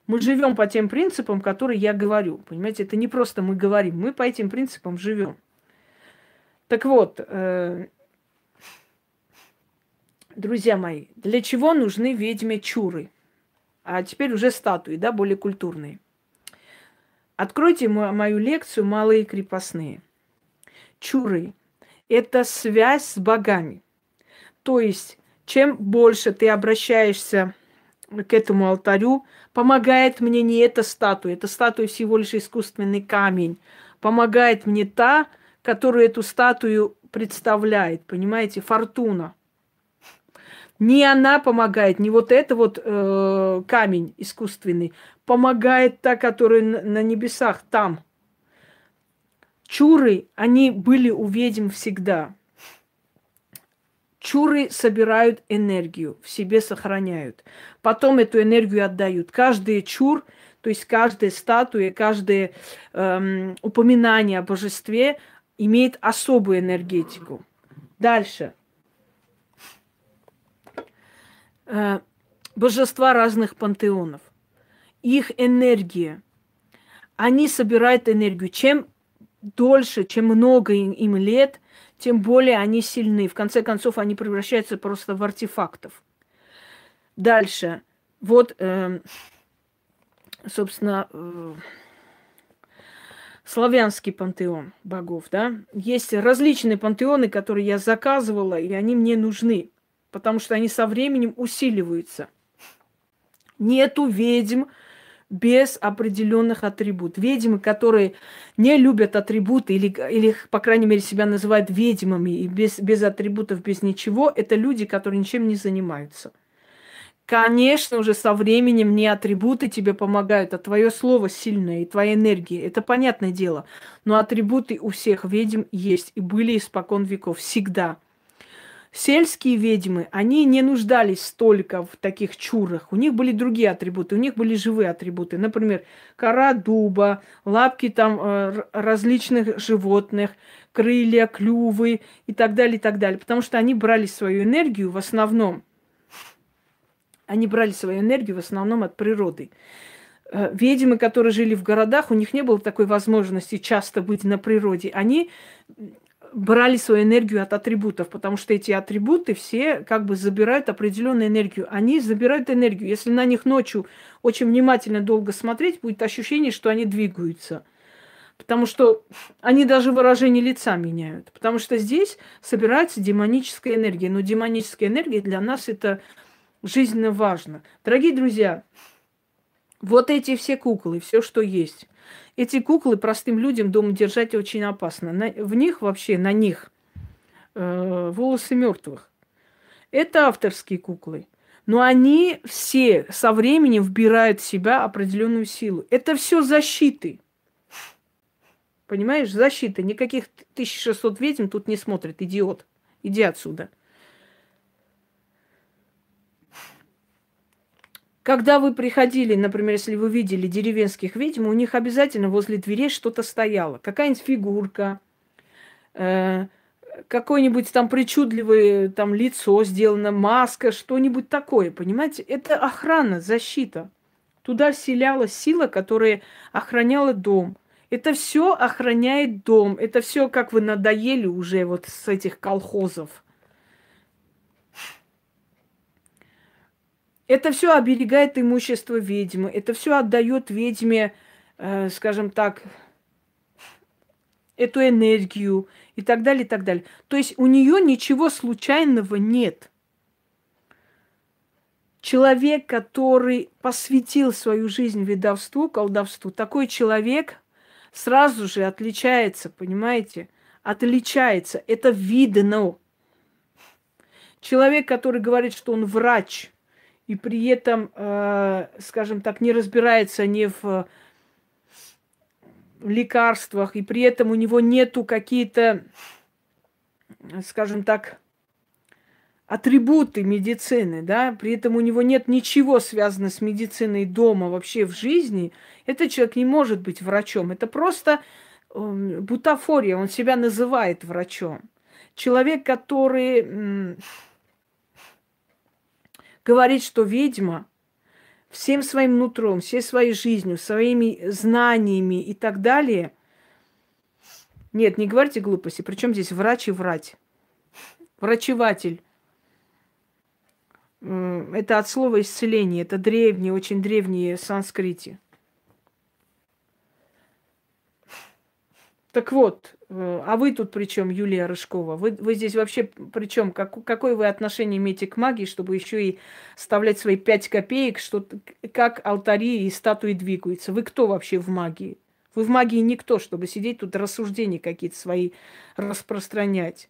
Мы живем по тем принципам, которые я говорю. Понимаете, это не просто мы говорим, мы по этим принципам живем. Так вот, э, друзья мои, для чего нужны ведьме чуры? А теперь уже статуи, да, более культурные. Откройте мою лекцию «Малые крепостные». Чуры – это связь с богами. То есть, чем больше ты обращаешься к этому алтарю, помогает мне не эта статуя, эта статуя всего лишь искусственный камень, помогает мне та, которую эту статую представляет, понимаете, фортуна. Не она помогает, не вот это вот э, камень искусственный, помогает та, которая на небесах там. Чуры, они были у ведьм всегда. Чуры собирают энергию, в себе сохраняют. Потом эту энергию отдают. Каждый чур, то есть каждая статуя, каждое эм, упоминание о божестве имеет особую энергетику. Дальше. Э, божества разных пантеонов – их энергия. Они собирают энергию. Чем дольше, чем много им лет, тем более они сильны. В конце концов, они превращаются просто в артефактов. Дальше. Вот, э, собственно, э, славянский пантеон богов, да. Есть различные пантеоны, которые я заказывала, и они мне нужны, потому что они со временем усиливаются. Нету ведьм, без определенных атрибутов. Ведьмы, которые не любят атрибуты или, или по крайней мере, себя называют ведьмами и без, без атрибутов, без ничего, это люди, которые ничем не занимаются. Конечно, уже со временем не атрибуты тебе помогают, а твое слово сильное и твоя энергия. Это понятное дело. Но атрибуты у всех ведьм есть и были испокон веков всегда. Сельские ведьмы, они не нуждались столько в таких чурах. У них были другие атрибуты, у них были живые атрибуты. Например, кора дуба, лапки там э, различных животных, крылья, клювы и так далее, и так далее. Потому что они брали свою энергию в основном, они брали свою энергию в основном от природы. Э, ведьмы, которые жили в городах, у них не было такой возможности часто быть на природе. Они брали свою энергию от атрибутов, потому что эти атрибуты все как бы забирают определенную энергию. Они забирают энергию. Если на них ночью очень внимательно долго смотреть, будет ощущение, что они двигаются. Потому что они даже выражение лица меняют. Потому что здесь собирается демоническая энергия. Но демоническая энергия для нас это жизненно важно. Дорогие друзья, вот эти все куклы, все, что есть, эти куклы простым людям дома держать очень опасно. На, в них вообще, на них э, волосы мертвых. Это авторские куклы. Но они все со временем вбирают в себя определенную силу. Это все защиты. Понимаешь, защита. Никаких 1600 ведьм тут не смотрит, идиот. Иди отсюда. Когда вы приходили, например, если вы видели деревенских ведьм, у них обязательно возле дверей что-то стояло. Какая-нибудь фигурка, э, какое-нибудь там причудливое там лицо сделано, маска, что-нибудь такое, понимаете? Это охрана, защита. Туда селялась сила, которая охраняла дом. Это все охраняет дом. Это все, как вы надоели уже вот с этих колхозов. Это все оберегает имущество ведьмы, это все отдает ведьме, э, скажем так, эту энергию и так далее, и так далее. То есть у нее ничего случайного нет. Человек, который посвятил свою жизнь ведовству, колдовству, такой человек сразу же отличается, понимаете? Отличается. Это видно. Человек, который говорит, что он врач, и при этом, э, скажем так, не разбирается ни в лекарствах, и при этом у него нету какие-то, скажем так, атрибуты медицины, да, при этом у него нет ничего связанного с медициной дома вообще в жизни, этот человек не может быть врачом. Это просто э, бутафория, он себя называет врачом. Человек, который говорит, что ведьма всем своим нутром, всей своей жизнью, своими знаниями и так далее. Нет, не говорите глупости. Причем здесь врач и врать? Врачеватель. Это от слова исцеление. Это древние, очень древние санскрите. Так вот, а вы тут при чем, Юлия Рыжкова? Вы, вы здесь вообще при чем? Как, какое вы отношение имеете к магии, чтобы еще и вставлять свои пять копеек, что, как алтари и статуи двигаются? Вы кто вообще в магии? Вы в магии никто, чтобы сидеть тут рассуждения какие-то свои распространять.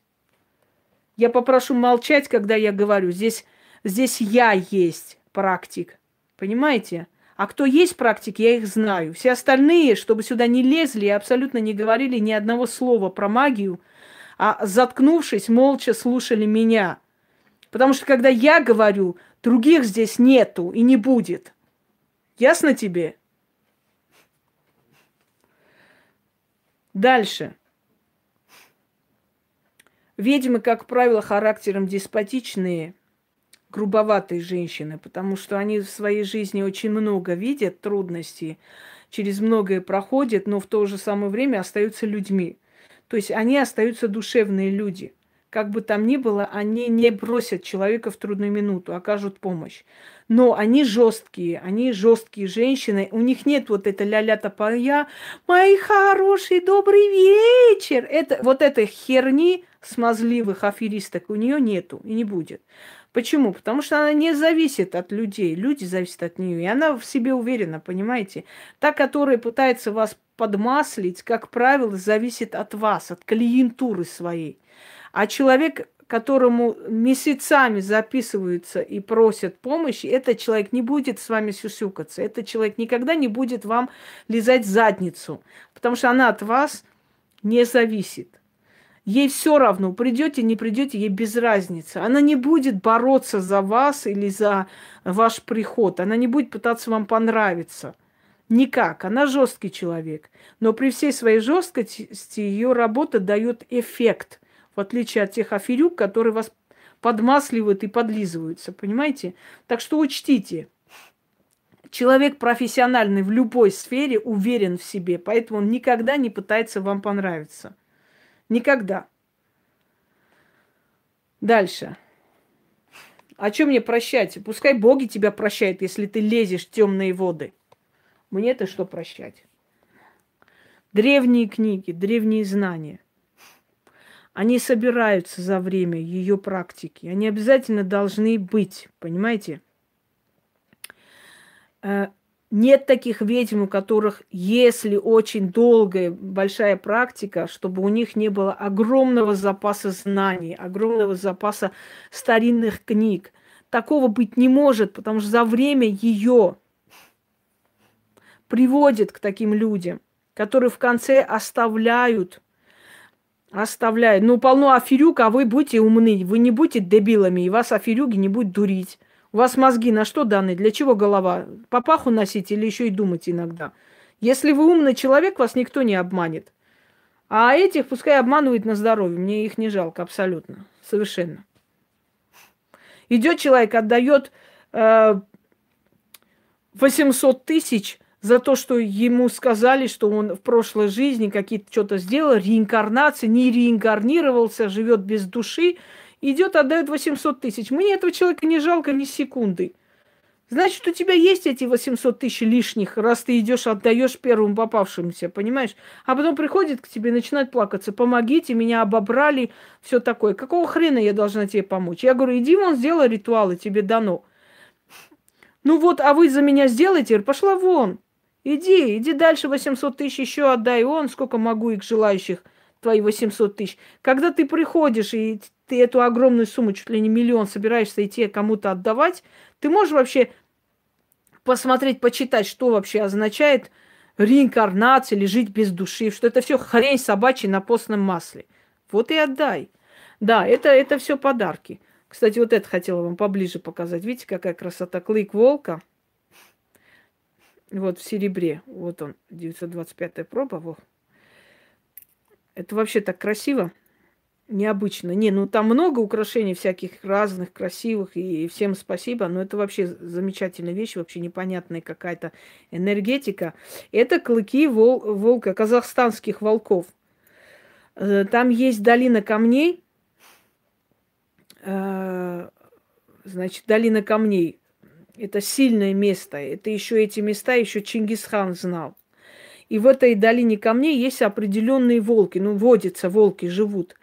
Я попрошу молчать, когда я говорю. Здесь, здесь я есть практик. Понимаете? А кто есть практик, я их знаю. Все остальные, чтобы сюда не лезли и абсолютно не говорили ни одного слова про магию, а заткнувшись, молча слушали меня. Потому что когда я говорю, других здесь нету и не будет. Ясно тебе? Дальше. Ведьмы, как правило, характером деспотичные – грубоватые женщины, потому что они в своей жизни очень много видят трудностей, через многое проходят, но в то же самое время остаются людьми. То есть они остаются душевные люди. Как бы там ни было, они не бросят человека в трудную минуту, окажут помощь. Но они жесткие, они жесткие женщины. У них нет вот этой ля-ля топая, мои хорошие, добрый вечер. Это, вот этой херни смазливых аферисток у нее нету и не будет. Почему? Потому что она не зависит от людей. Люди зависят от нее. И она в себе уверена, понимаете? Та, которая пытается вас подмаслить, как правило, зависит от вас, от клиентуры своей. А человек, которому месяцами записываются и просят помощи, этот человек не будет с вами сюсюкаться. Этот человек никогда не будет вам лизать задницу, потому что она от вас не зависит. Ей все равно, придете, не придете, ей без разницы. Она не будет бороться за вас или за ваш приход. Она не будет пытаться вам понравиться. Никак. Она жесткий человек. Но при всей своей жесткости ее работа дает эффект. В отличие от тех аферюк, которые вас подмасливают и подлизываются. Понимаете? Так что учтите. Человек профессиональный в любой сфере уверен в себе, поэтому он никогда не пытается вам понравиться. Никогда. Дальше. О чем мне прощать? Пускай боги тебя прощают, если ты лезешь в темные воды. Мне-то что прощать? Древние книги, древние знания. Они собираются за время ее практики. Они обязательно должны быть, понимаете? Нет таких ведьм, у которых, если очень долгая, большая практика, чтобы у них не было огромного запаса знаний, огромного запаса старинных книг. Такого быть не может, потому что за время ее приводит к таким людям, которые в конце оставляют оставляют. Ну, полно аферюк, а вы будете умны, вы не будете дебилами, и вас аферюги не будут дурить. У вас мозги на что даны? Для чего голова? Папаху носить или еще и думать иногда? Если вы умный человек, вас никто не обманет. А этих пускай обманывают на здоровье. Мне их не жалко абсолютно. Совершенно. Идет человек, отдает э, 800 тысяч за то, что ему сказали, что он в прошлой жизни какие-то что-то сделал, реинкарнация, не реинкарнировался, живет без души, идет, отдает 800 тысяч. Мне этого человека не жалко ни секунды. Значит, у тебя есть эти 800 тысяч лишних, раз ты идешь, отдаешь первому попавшемуся, понимаешь? А потом приходит к тебе, начинает плакаться. Помогите, меня обобрали, все такое. Какого хрена я должна тебе помочь? Я говорю, иди вон, сделай ритуалы, тебе дано. Ну вот, а вы за меня сделаете? Пошла вон. Иди, иди дальше 800 тысяч еще отдай. Он, сколько могу их желающих, твои 800 тысяч. Когда ты приходишь и ты эту огромную сумму, чуть ли не миллион, собираешься идти кому-то отдавать, ты можешь вообще посмотреть, почитать, что вообще означает реинкарнация или жить без души, что это все хрень собачья на постном масле. Вот и отдай. Да, это, это все подарки. Кстати, вот это хотела вам поближе показать. Видите, какая красота. Клык волка. Вот в серебре. Вот он, 925-я проба. Вот. Это вообще так красиво необычно. Не, ну там много украшений всяких разных, красивых, и всем спасибо, но это вообще замечательная вещь, вообще непонятная какая-то энергетика. Это клыки вол волка, казахстанских волков. Э, там есть долина камней, э, значит, долина камней. Это сильное место. Это еще эти места еще Чингисхан знал. И в этой долине камней есть определенные волки. Ну, водятся волки, живут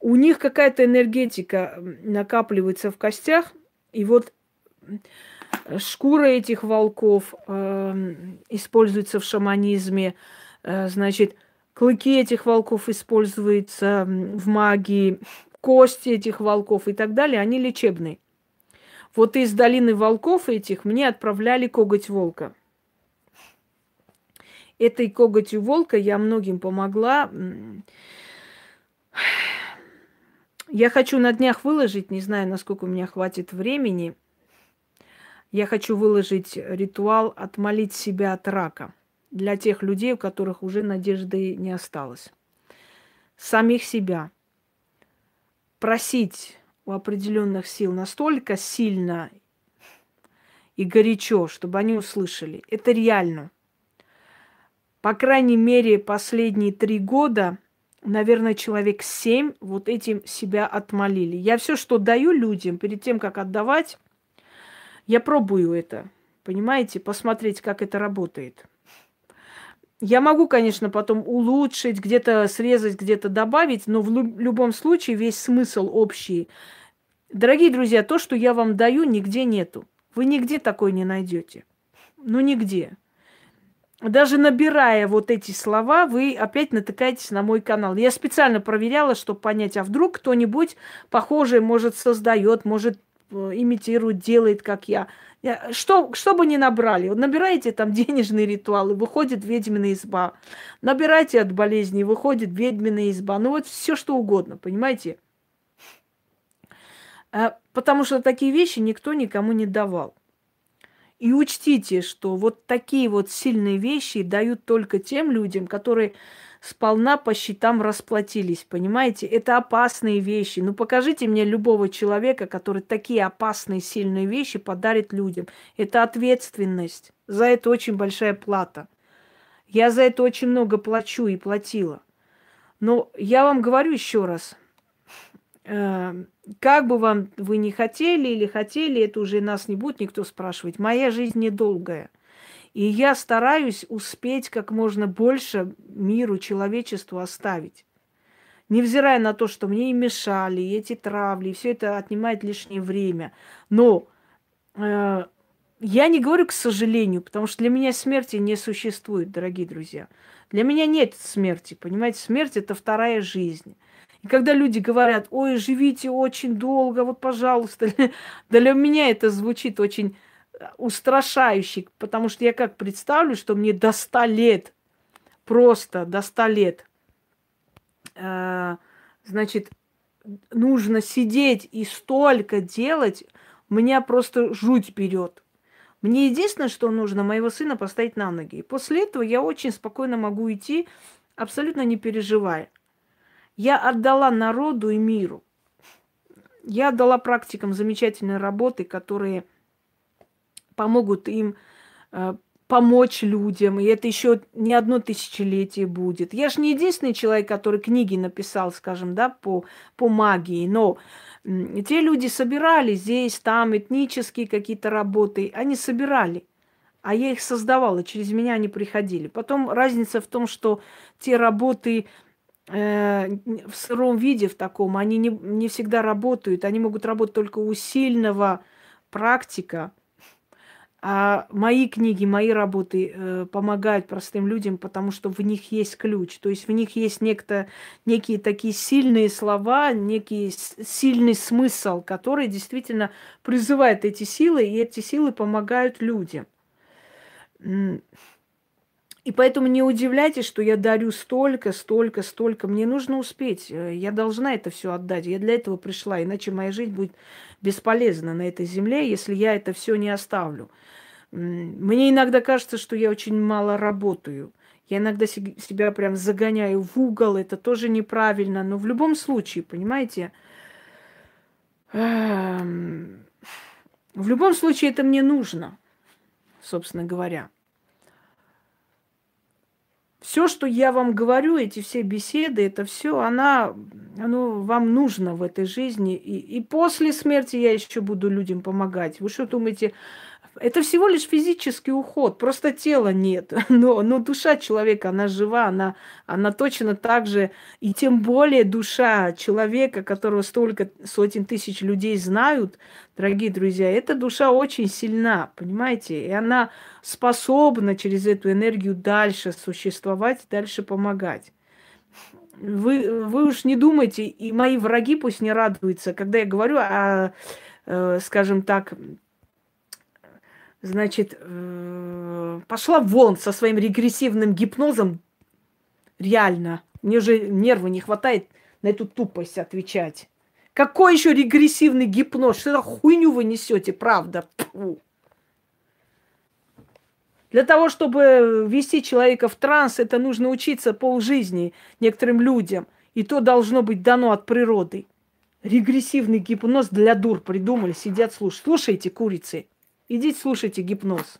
у них какая-то энергетика накапливается в костях, и вот шкура этих волков э, используется в шаманизме, э, значит, клыки этих волков используются в магии, кости этих волков и так далее, они лечебные. Вот из долины волков этих мне отправляли коготь волка. Этой коготью волка я многим помогла. Я хочу на днях выложить, не знаю, насколько у меня хватит времени. Я хочу выложить ритуал «Отмолить себя от рака» для тех людей, у которых уже надежды не осталось. Самих себя. Просить у определенных сил настолько сильно и горячо, чтобы они услышали. Это реально. По крайней мере, последние три года – наверное, человек семь вот этим себя отмолили. Я все, что даю людям, перед тем, как отдавать, я пробую это, понимаете, посмотреть, как это работает. Я могу, конечно, потом улучшить, где-то срезать, где-то добавить, но в любом случае весь смысл общий. Дорогие друзья, то, что я вам даю, нигде нету. Вы нигде такой не найдете. Ну, нигде даже набирая вот эти слова, вы опять натыкаетесь на мой канал. Я специально проверяла, чтобы понять, а вдруг кто-нибудь похожий, может, создает, может, э, имитирует, делает, как я. Что, что бы ни набрали, набираете там [LAUGHS] денежные ритуалы, выходит ведьминая изба. Набирайте от болезни, выходит ведьминая изба. Ну вот все что угодно, понимаете? Э, потому что такие вещи никто никому не давал. И учтите, что вот такие вот сильные вещи дают только тем людям, которые сполна по счетам расплатились, понимаете? Это опасные вещи. Ну покажите мне любого человека, который такие опасные, сильные вещи подарит людям. Это ответственность. За это очень большая плата. Я за это очень много плачу и платила. Но я вам говорю еще раз – как бы вам вы не хотели или хотели, это уже нас не будет никто спрашивать. Моя жизнь недолгая. И я стараюсь успеть как можно больше миру, человечеству оставить. Невзирая на то, что мне и мешали, и эти травли, и все это отнимает лишнее время. Но э, я не говорю к сожалению, потому что для меня смерти не существует, дорогие друзья. Для меня нет смерти, понимаете? Смерть – это вторая жизнь. И когда люди говорят, ой, живите очень долго, вот, пожалуйста, [LAUGHS] для меня это звучит очень э, устрашающе, потому что я как представлю, что мне до 100 лет, просто до 100 лет, э, значит, нужно сидеть и столько делать, меня просто жуть берет. Мне единственное, что нужно, моего сына поставить на ноги. И после этого я очень спокойно могу идти, абсолютно не переживая. Я отдала народу и миру. Я отдала практикам замечательные работы, которые помогут им э, помочь людям. И это еще не одно тысячелетие будет. Я же не единственный человек, который книги написал, скажем, да, по, по магии. Но те люди собирали здесь, там, этнические какие-то работы. Они собирали. А я их создавала, через меня они приходили. Потом разница в том, что те работы в сыром виде, в таком, они не, не всегда работают. Они могут работать только у сильного практика. А мои книги, мои работы э, помогают простым людям, потому что в них есть ключ. То есть в них есть некто, некие такие сильные слова, некий сильный смысл, который действительно призывает эти силы, и эти силы помогают людям. И поэтому не удивляйтесь, что я дарю столько, столько, столько. Мне нужно успеть. Э, я должна это все отдать. Я для этого пришла. Иначе моя жизнь будет бесполезна на этой земле, если я это все не оставлю. Мне иногда кажется, что я очень мало работаю. Я иногда себя прям загоняю в угол. Это тоже неправильно. Но в любом случае, понимаете, эм, в любом случае это мне нужно, собственно говоря. Все, что я вам говорю, эти все беседы, это все, она, оно вам нужно в этой жизни. И, и после смерти я еще буду людям помогать. Вы что думаете, это всего лишь физический уход, просто тела нет. [LAUGHS] Но, но душа человека, она жива, она, она точно так же, и тем более душа человека, которого столько сотен тысяч людей знают, дорогие друзья, эта душа очень сильна, понимаете? И она способна через эту энергию дальше существовать, дальше помогать. Вы, вы уж не думайте, и мои враги пусть не радуются, когда я говорю о, э, скажем так, значит, э, пошла вон со своим регрессивным гипнозом. Реально. Мне уже нервы не хватает на эту тупость отвечать. Какой еще регрессивный гипноз? Что за хуйню вы несете, правда? Фу. Для того, чтобы ввести человека в транс, это нужно учиться полжизни некоторым людям. И то должно быть дано от природы. Регрессивный гипноз для дур придумали, сидят, слушают. Слушайте, курицы. Идите слушайте гипноз.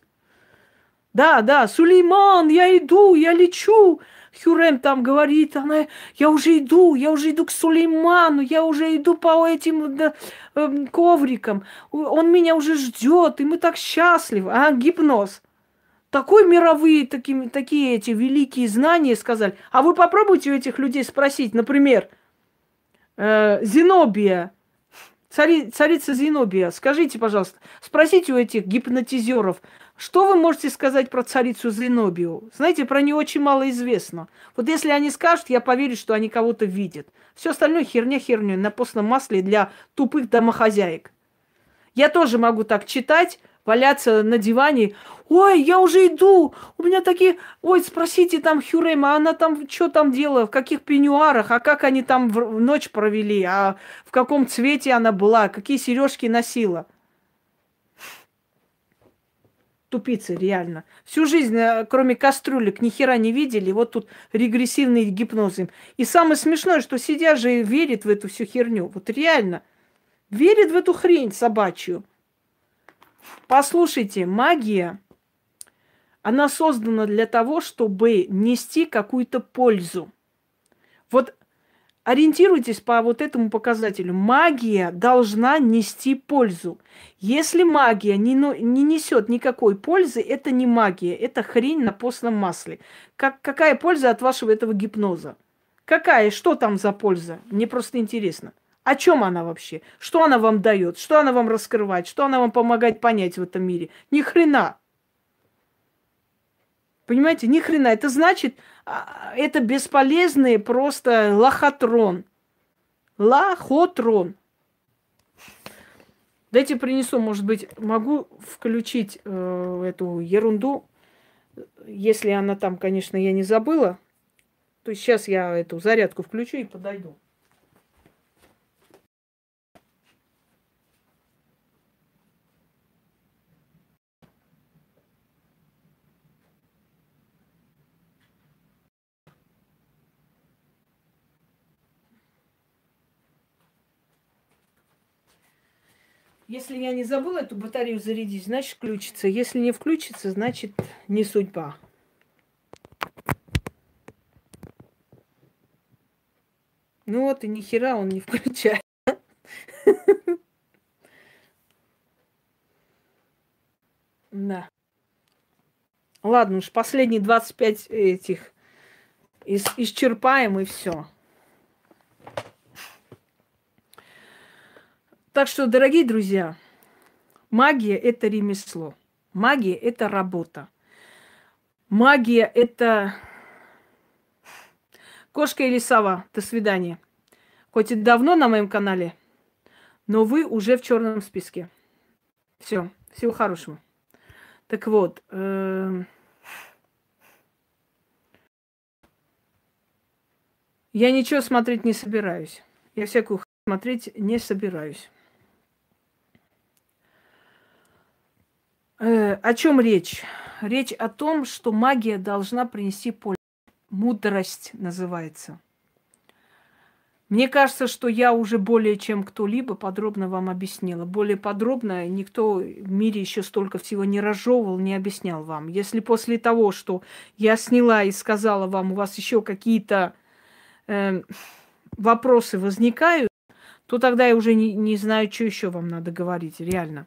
Да, да, Сулейман, я иду, я лечу. Хюрем там говорит, она, я уже иду, я уже иду к Сулейману, я уже иду по этим да, э, коврикам. Он меня уже ждет, и мы так счастливы. А, гипноз. Такой мировые такие, такие эти великие знания сказали. А вы попробуйте у этих людей спросить, например, э, Зенобия, Цари, царица Зенобия, скажите, пожалуйста, спросите у этих гипнотизеров, что вы можете сказать про царицу Зенобию? Знаете, про нее очень мало известно. Вот если они скажут, я поверю, что они кого-то видят. Все остальное херня херню на постном масле для тупых домохозяек. Я тоже могу так читать, валяться на диване. Ой, я уже иду, у меня такие... Ой, спросите там Хюрема, она там что там делала, в каких пеньюарах, а как они там в ночь провели, а в каком цвете она была, какие сережки носила. Тупицы, реально. Всю жизнь, э, кроме кастрюлек, ни хера не видели. Вот тут регрессивный гипноз им. И самое смешное, что сидя же верит в эту всю херню. Вот реально. Верит в эту хрень собачью. Послушайте, магия, она создана для того, чтобы нести какую-то пользу. Вот ориентируйтесь по вот этому показателю. Магия должна нести пользу. Если магия не, не несет никакой пользы, это не магия, это хрень на постном масле. Как, какая польза от вашего этого гипноза? Какая? Что там за польза? Мне просто интересно. О чем она вообще? Что она вам дает? Что она вам раскрывает? Что она вам помогает понять в этом мире? Ни хрена. Понимаете, ни хрена. Это значит, а, это бесполезный просто лохотрон. Лохотрон. Дайте принесу, может быть, могу включить э, эту ерунду, если она там, конечно, я не забыла. То есть сейчас я эту зарядку включу и подойду. Если я не забыла эту батарею зарядить, значит включится. Если не включится, значит не судьба. Ну вот и ни хера он не включает. Да. Ладно уж, последние 25 этих исчерпаем и все. Так что, дорогие друзья, магия – это ремесло. Магия – это работа. Магия – это кошка или сова. До свидания. Хоть и давно на моем канале, но вы уже в черном списке. Все. Всего хорошего. Так вот. Э- я ничего смотреть не собираюсь. Я всякую смотреть не собираюсь. О чем речь? Речь о том, что магия должна принести пользу. Мудрость называется. Мне кажется, что я уже более чем кто-либо подробно вам объяснила. Более подробно никто в мире еще столько всего не разжевывал, не объяснял вам. Если после того, что я сняла и сказала вам, у вас еще какие-то э, вопросы возникают, то тогда я уже не, не знаю, что еще вам надо говорить, реально.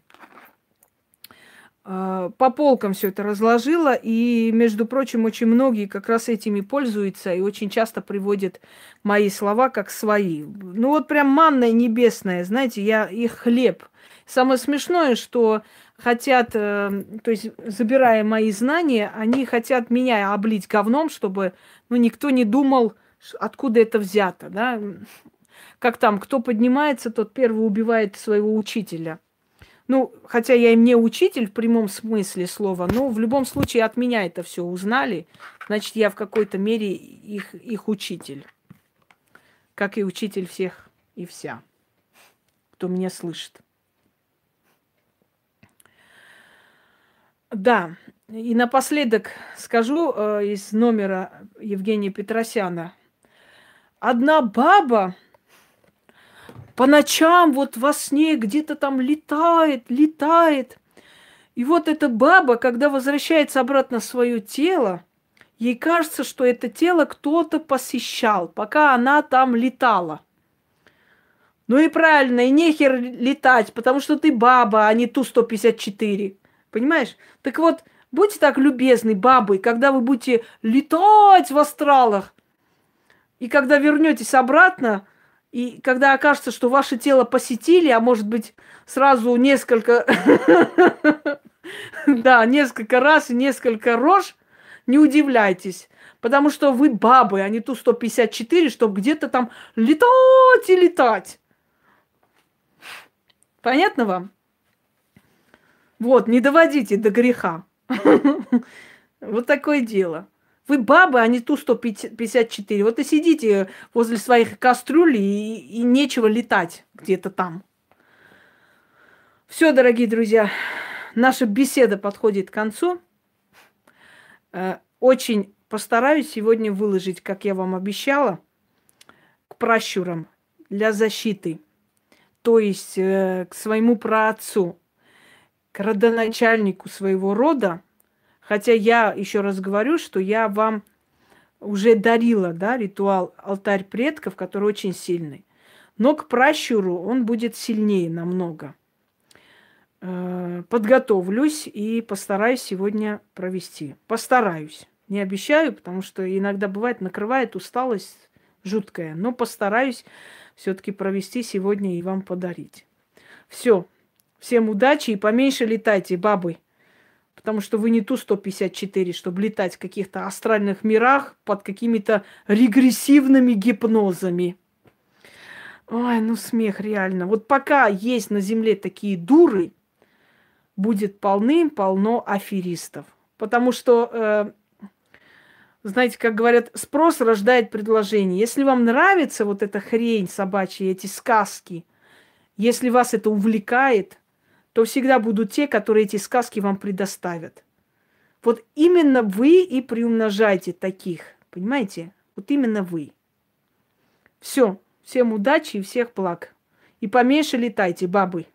А, по полкам все это разложила, и, между прочим, очень многие как раз этими пользуются и очень часто приводят мои слова как свои. Ну вот прям манная небесная, знаете, я их хлеб. Самое смешное, что хотят, э, то есть забирая мои знания, они хотят меня облить говном, чтобы ну, никто не думал, откуда это взято, да. Как там, кто поднимается, тот первый убивает своего учителя – ну, хотя я им не учитель в прямом смысле слова, но в любом случае от меня это все узнали. Значит, я в какой-то мере их, их учитель. Как и учитель всех и вся, кто меня слышит. Да, и напоследок скажу э, из номера Евгения Петросяна. Одна баба по ночам вот во сне где-то там летает, летает. И вот эта баба, когда возвращается обратно в свое тело, ей кажется, что это тело кто-то посещал, пока она там летала. Ну и правильно, и нехер летать, потому что ты баба, а не Ту-154. Понимаешь? Так вот, будьте так любезны, бабы, когда вы будете летать в астралах, и когда вернетесь обратно, и когда окажется, что ваше тело посетили, а может быть сразу несколько, [LAUGHS] да, несколько раз и несколько рож, не удивляйтесь. Потому что вы бабы, а не ту 154, чтобы где-то там летать и летать. Понятно вам? Вот, не доводите до греха. [LAUGHS] Вот такое дело. Вы бабы, а не Ту-154. Вот и сидите возле своих кастрюль и, и нечего летать где-то там. Все, дорогие друзья, наша беседа подходит к концу. Э, очень постараюсь сегодня выложить, как я вам обещала, к пращурам для защиты. То есть э, к своему праотцу, к родоначальнику своего рода – Хотя я еще раз говорю, что я вам уже дарила, да, ритуал алтарь предков, который очень сильный. Но к пращуру он будет сильнее намного. Э, подготовлюсь и постараюсь сегодня провести. Постараюсь. Не обещаю, потому что иногда бывает накрывает усталость жуткая. Но постараюсь все-таки провести сегодня и вам подарить. Все. Всем удачи и поменьше летайте, бабы. Потому что вы не ту 154, чтобы летать в каких-то астральных мирах под какими-то регрессивными гипнозами. Ой, ну смех реально. Вот пока есть на Земле такие дуры, будет полным-полно аферистов. Потому что, э, знаете, как говорят, спрос рождает предложение. Если вам нравится вот эта хрень собачья, эти сказки, если вас это увлекает, то всегда будут те, которые эти сказки вам предоставят. Вот именно вы и приумножайте таких, понимаете? Вот именно вы. Все. Всем удачи и всех благ. И поменьше летайте, бабы.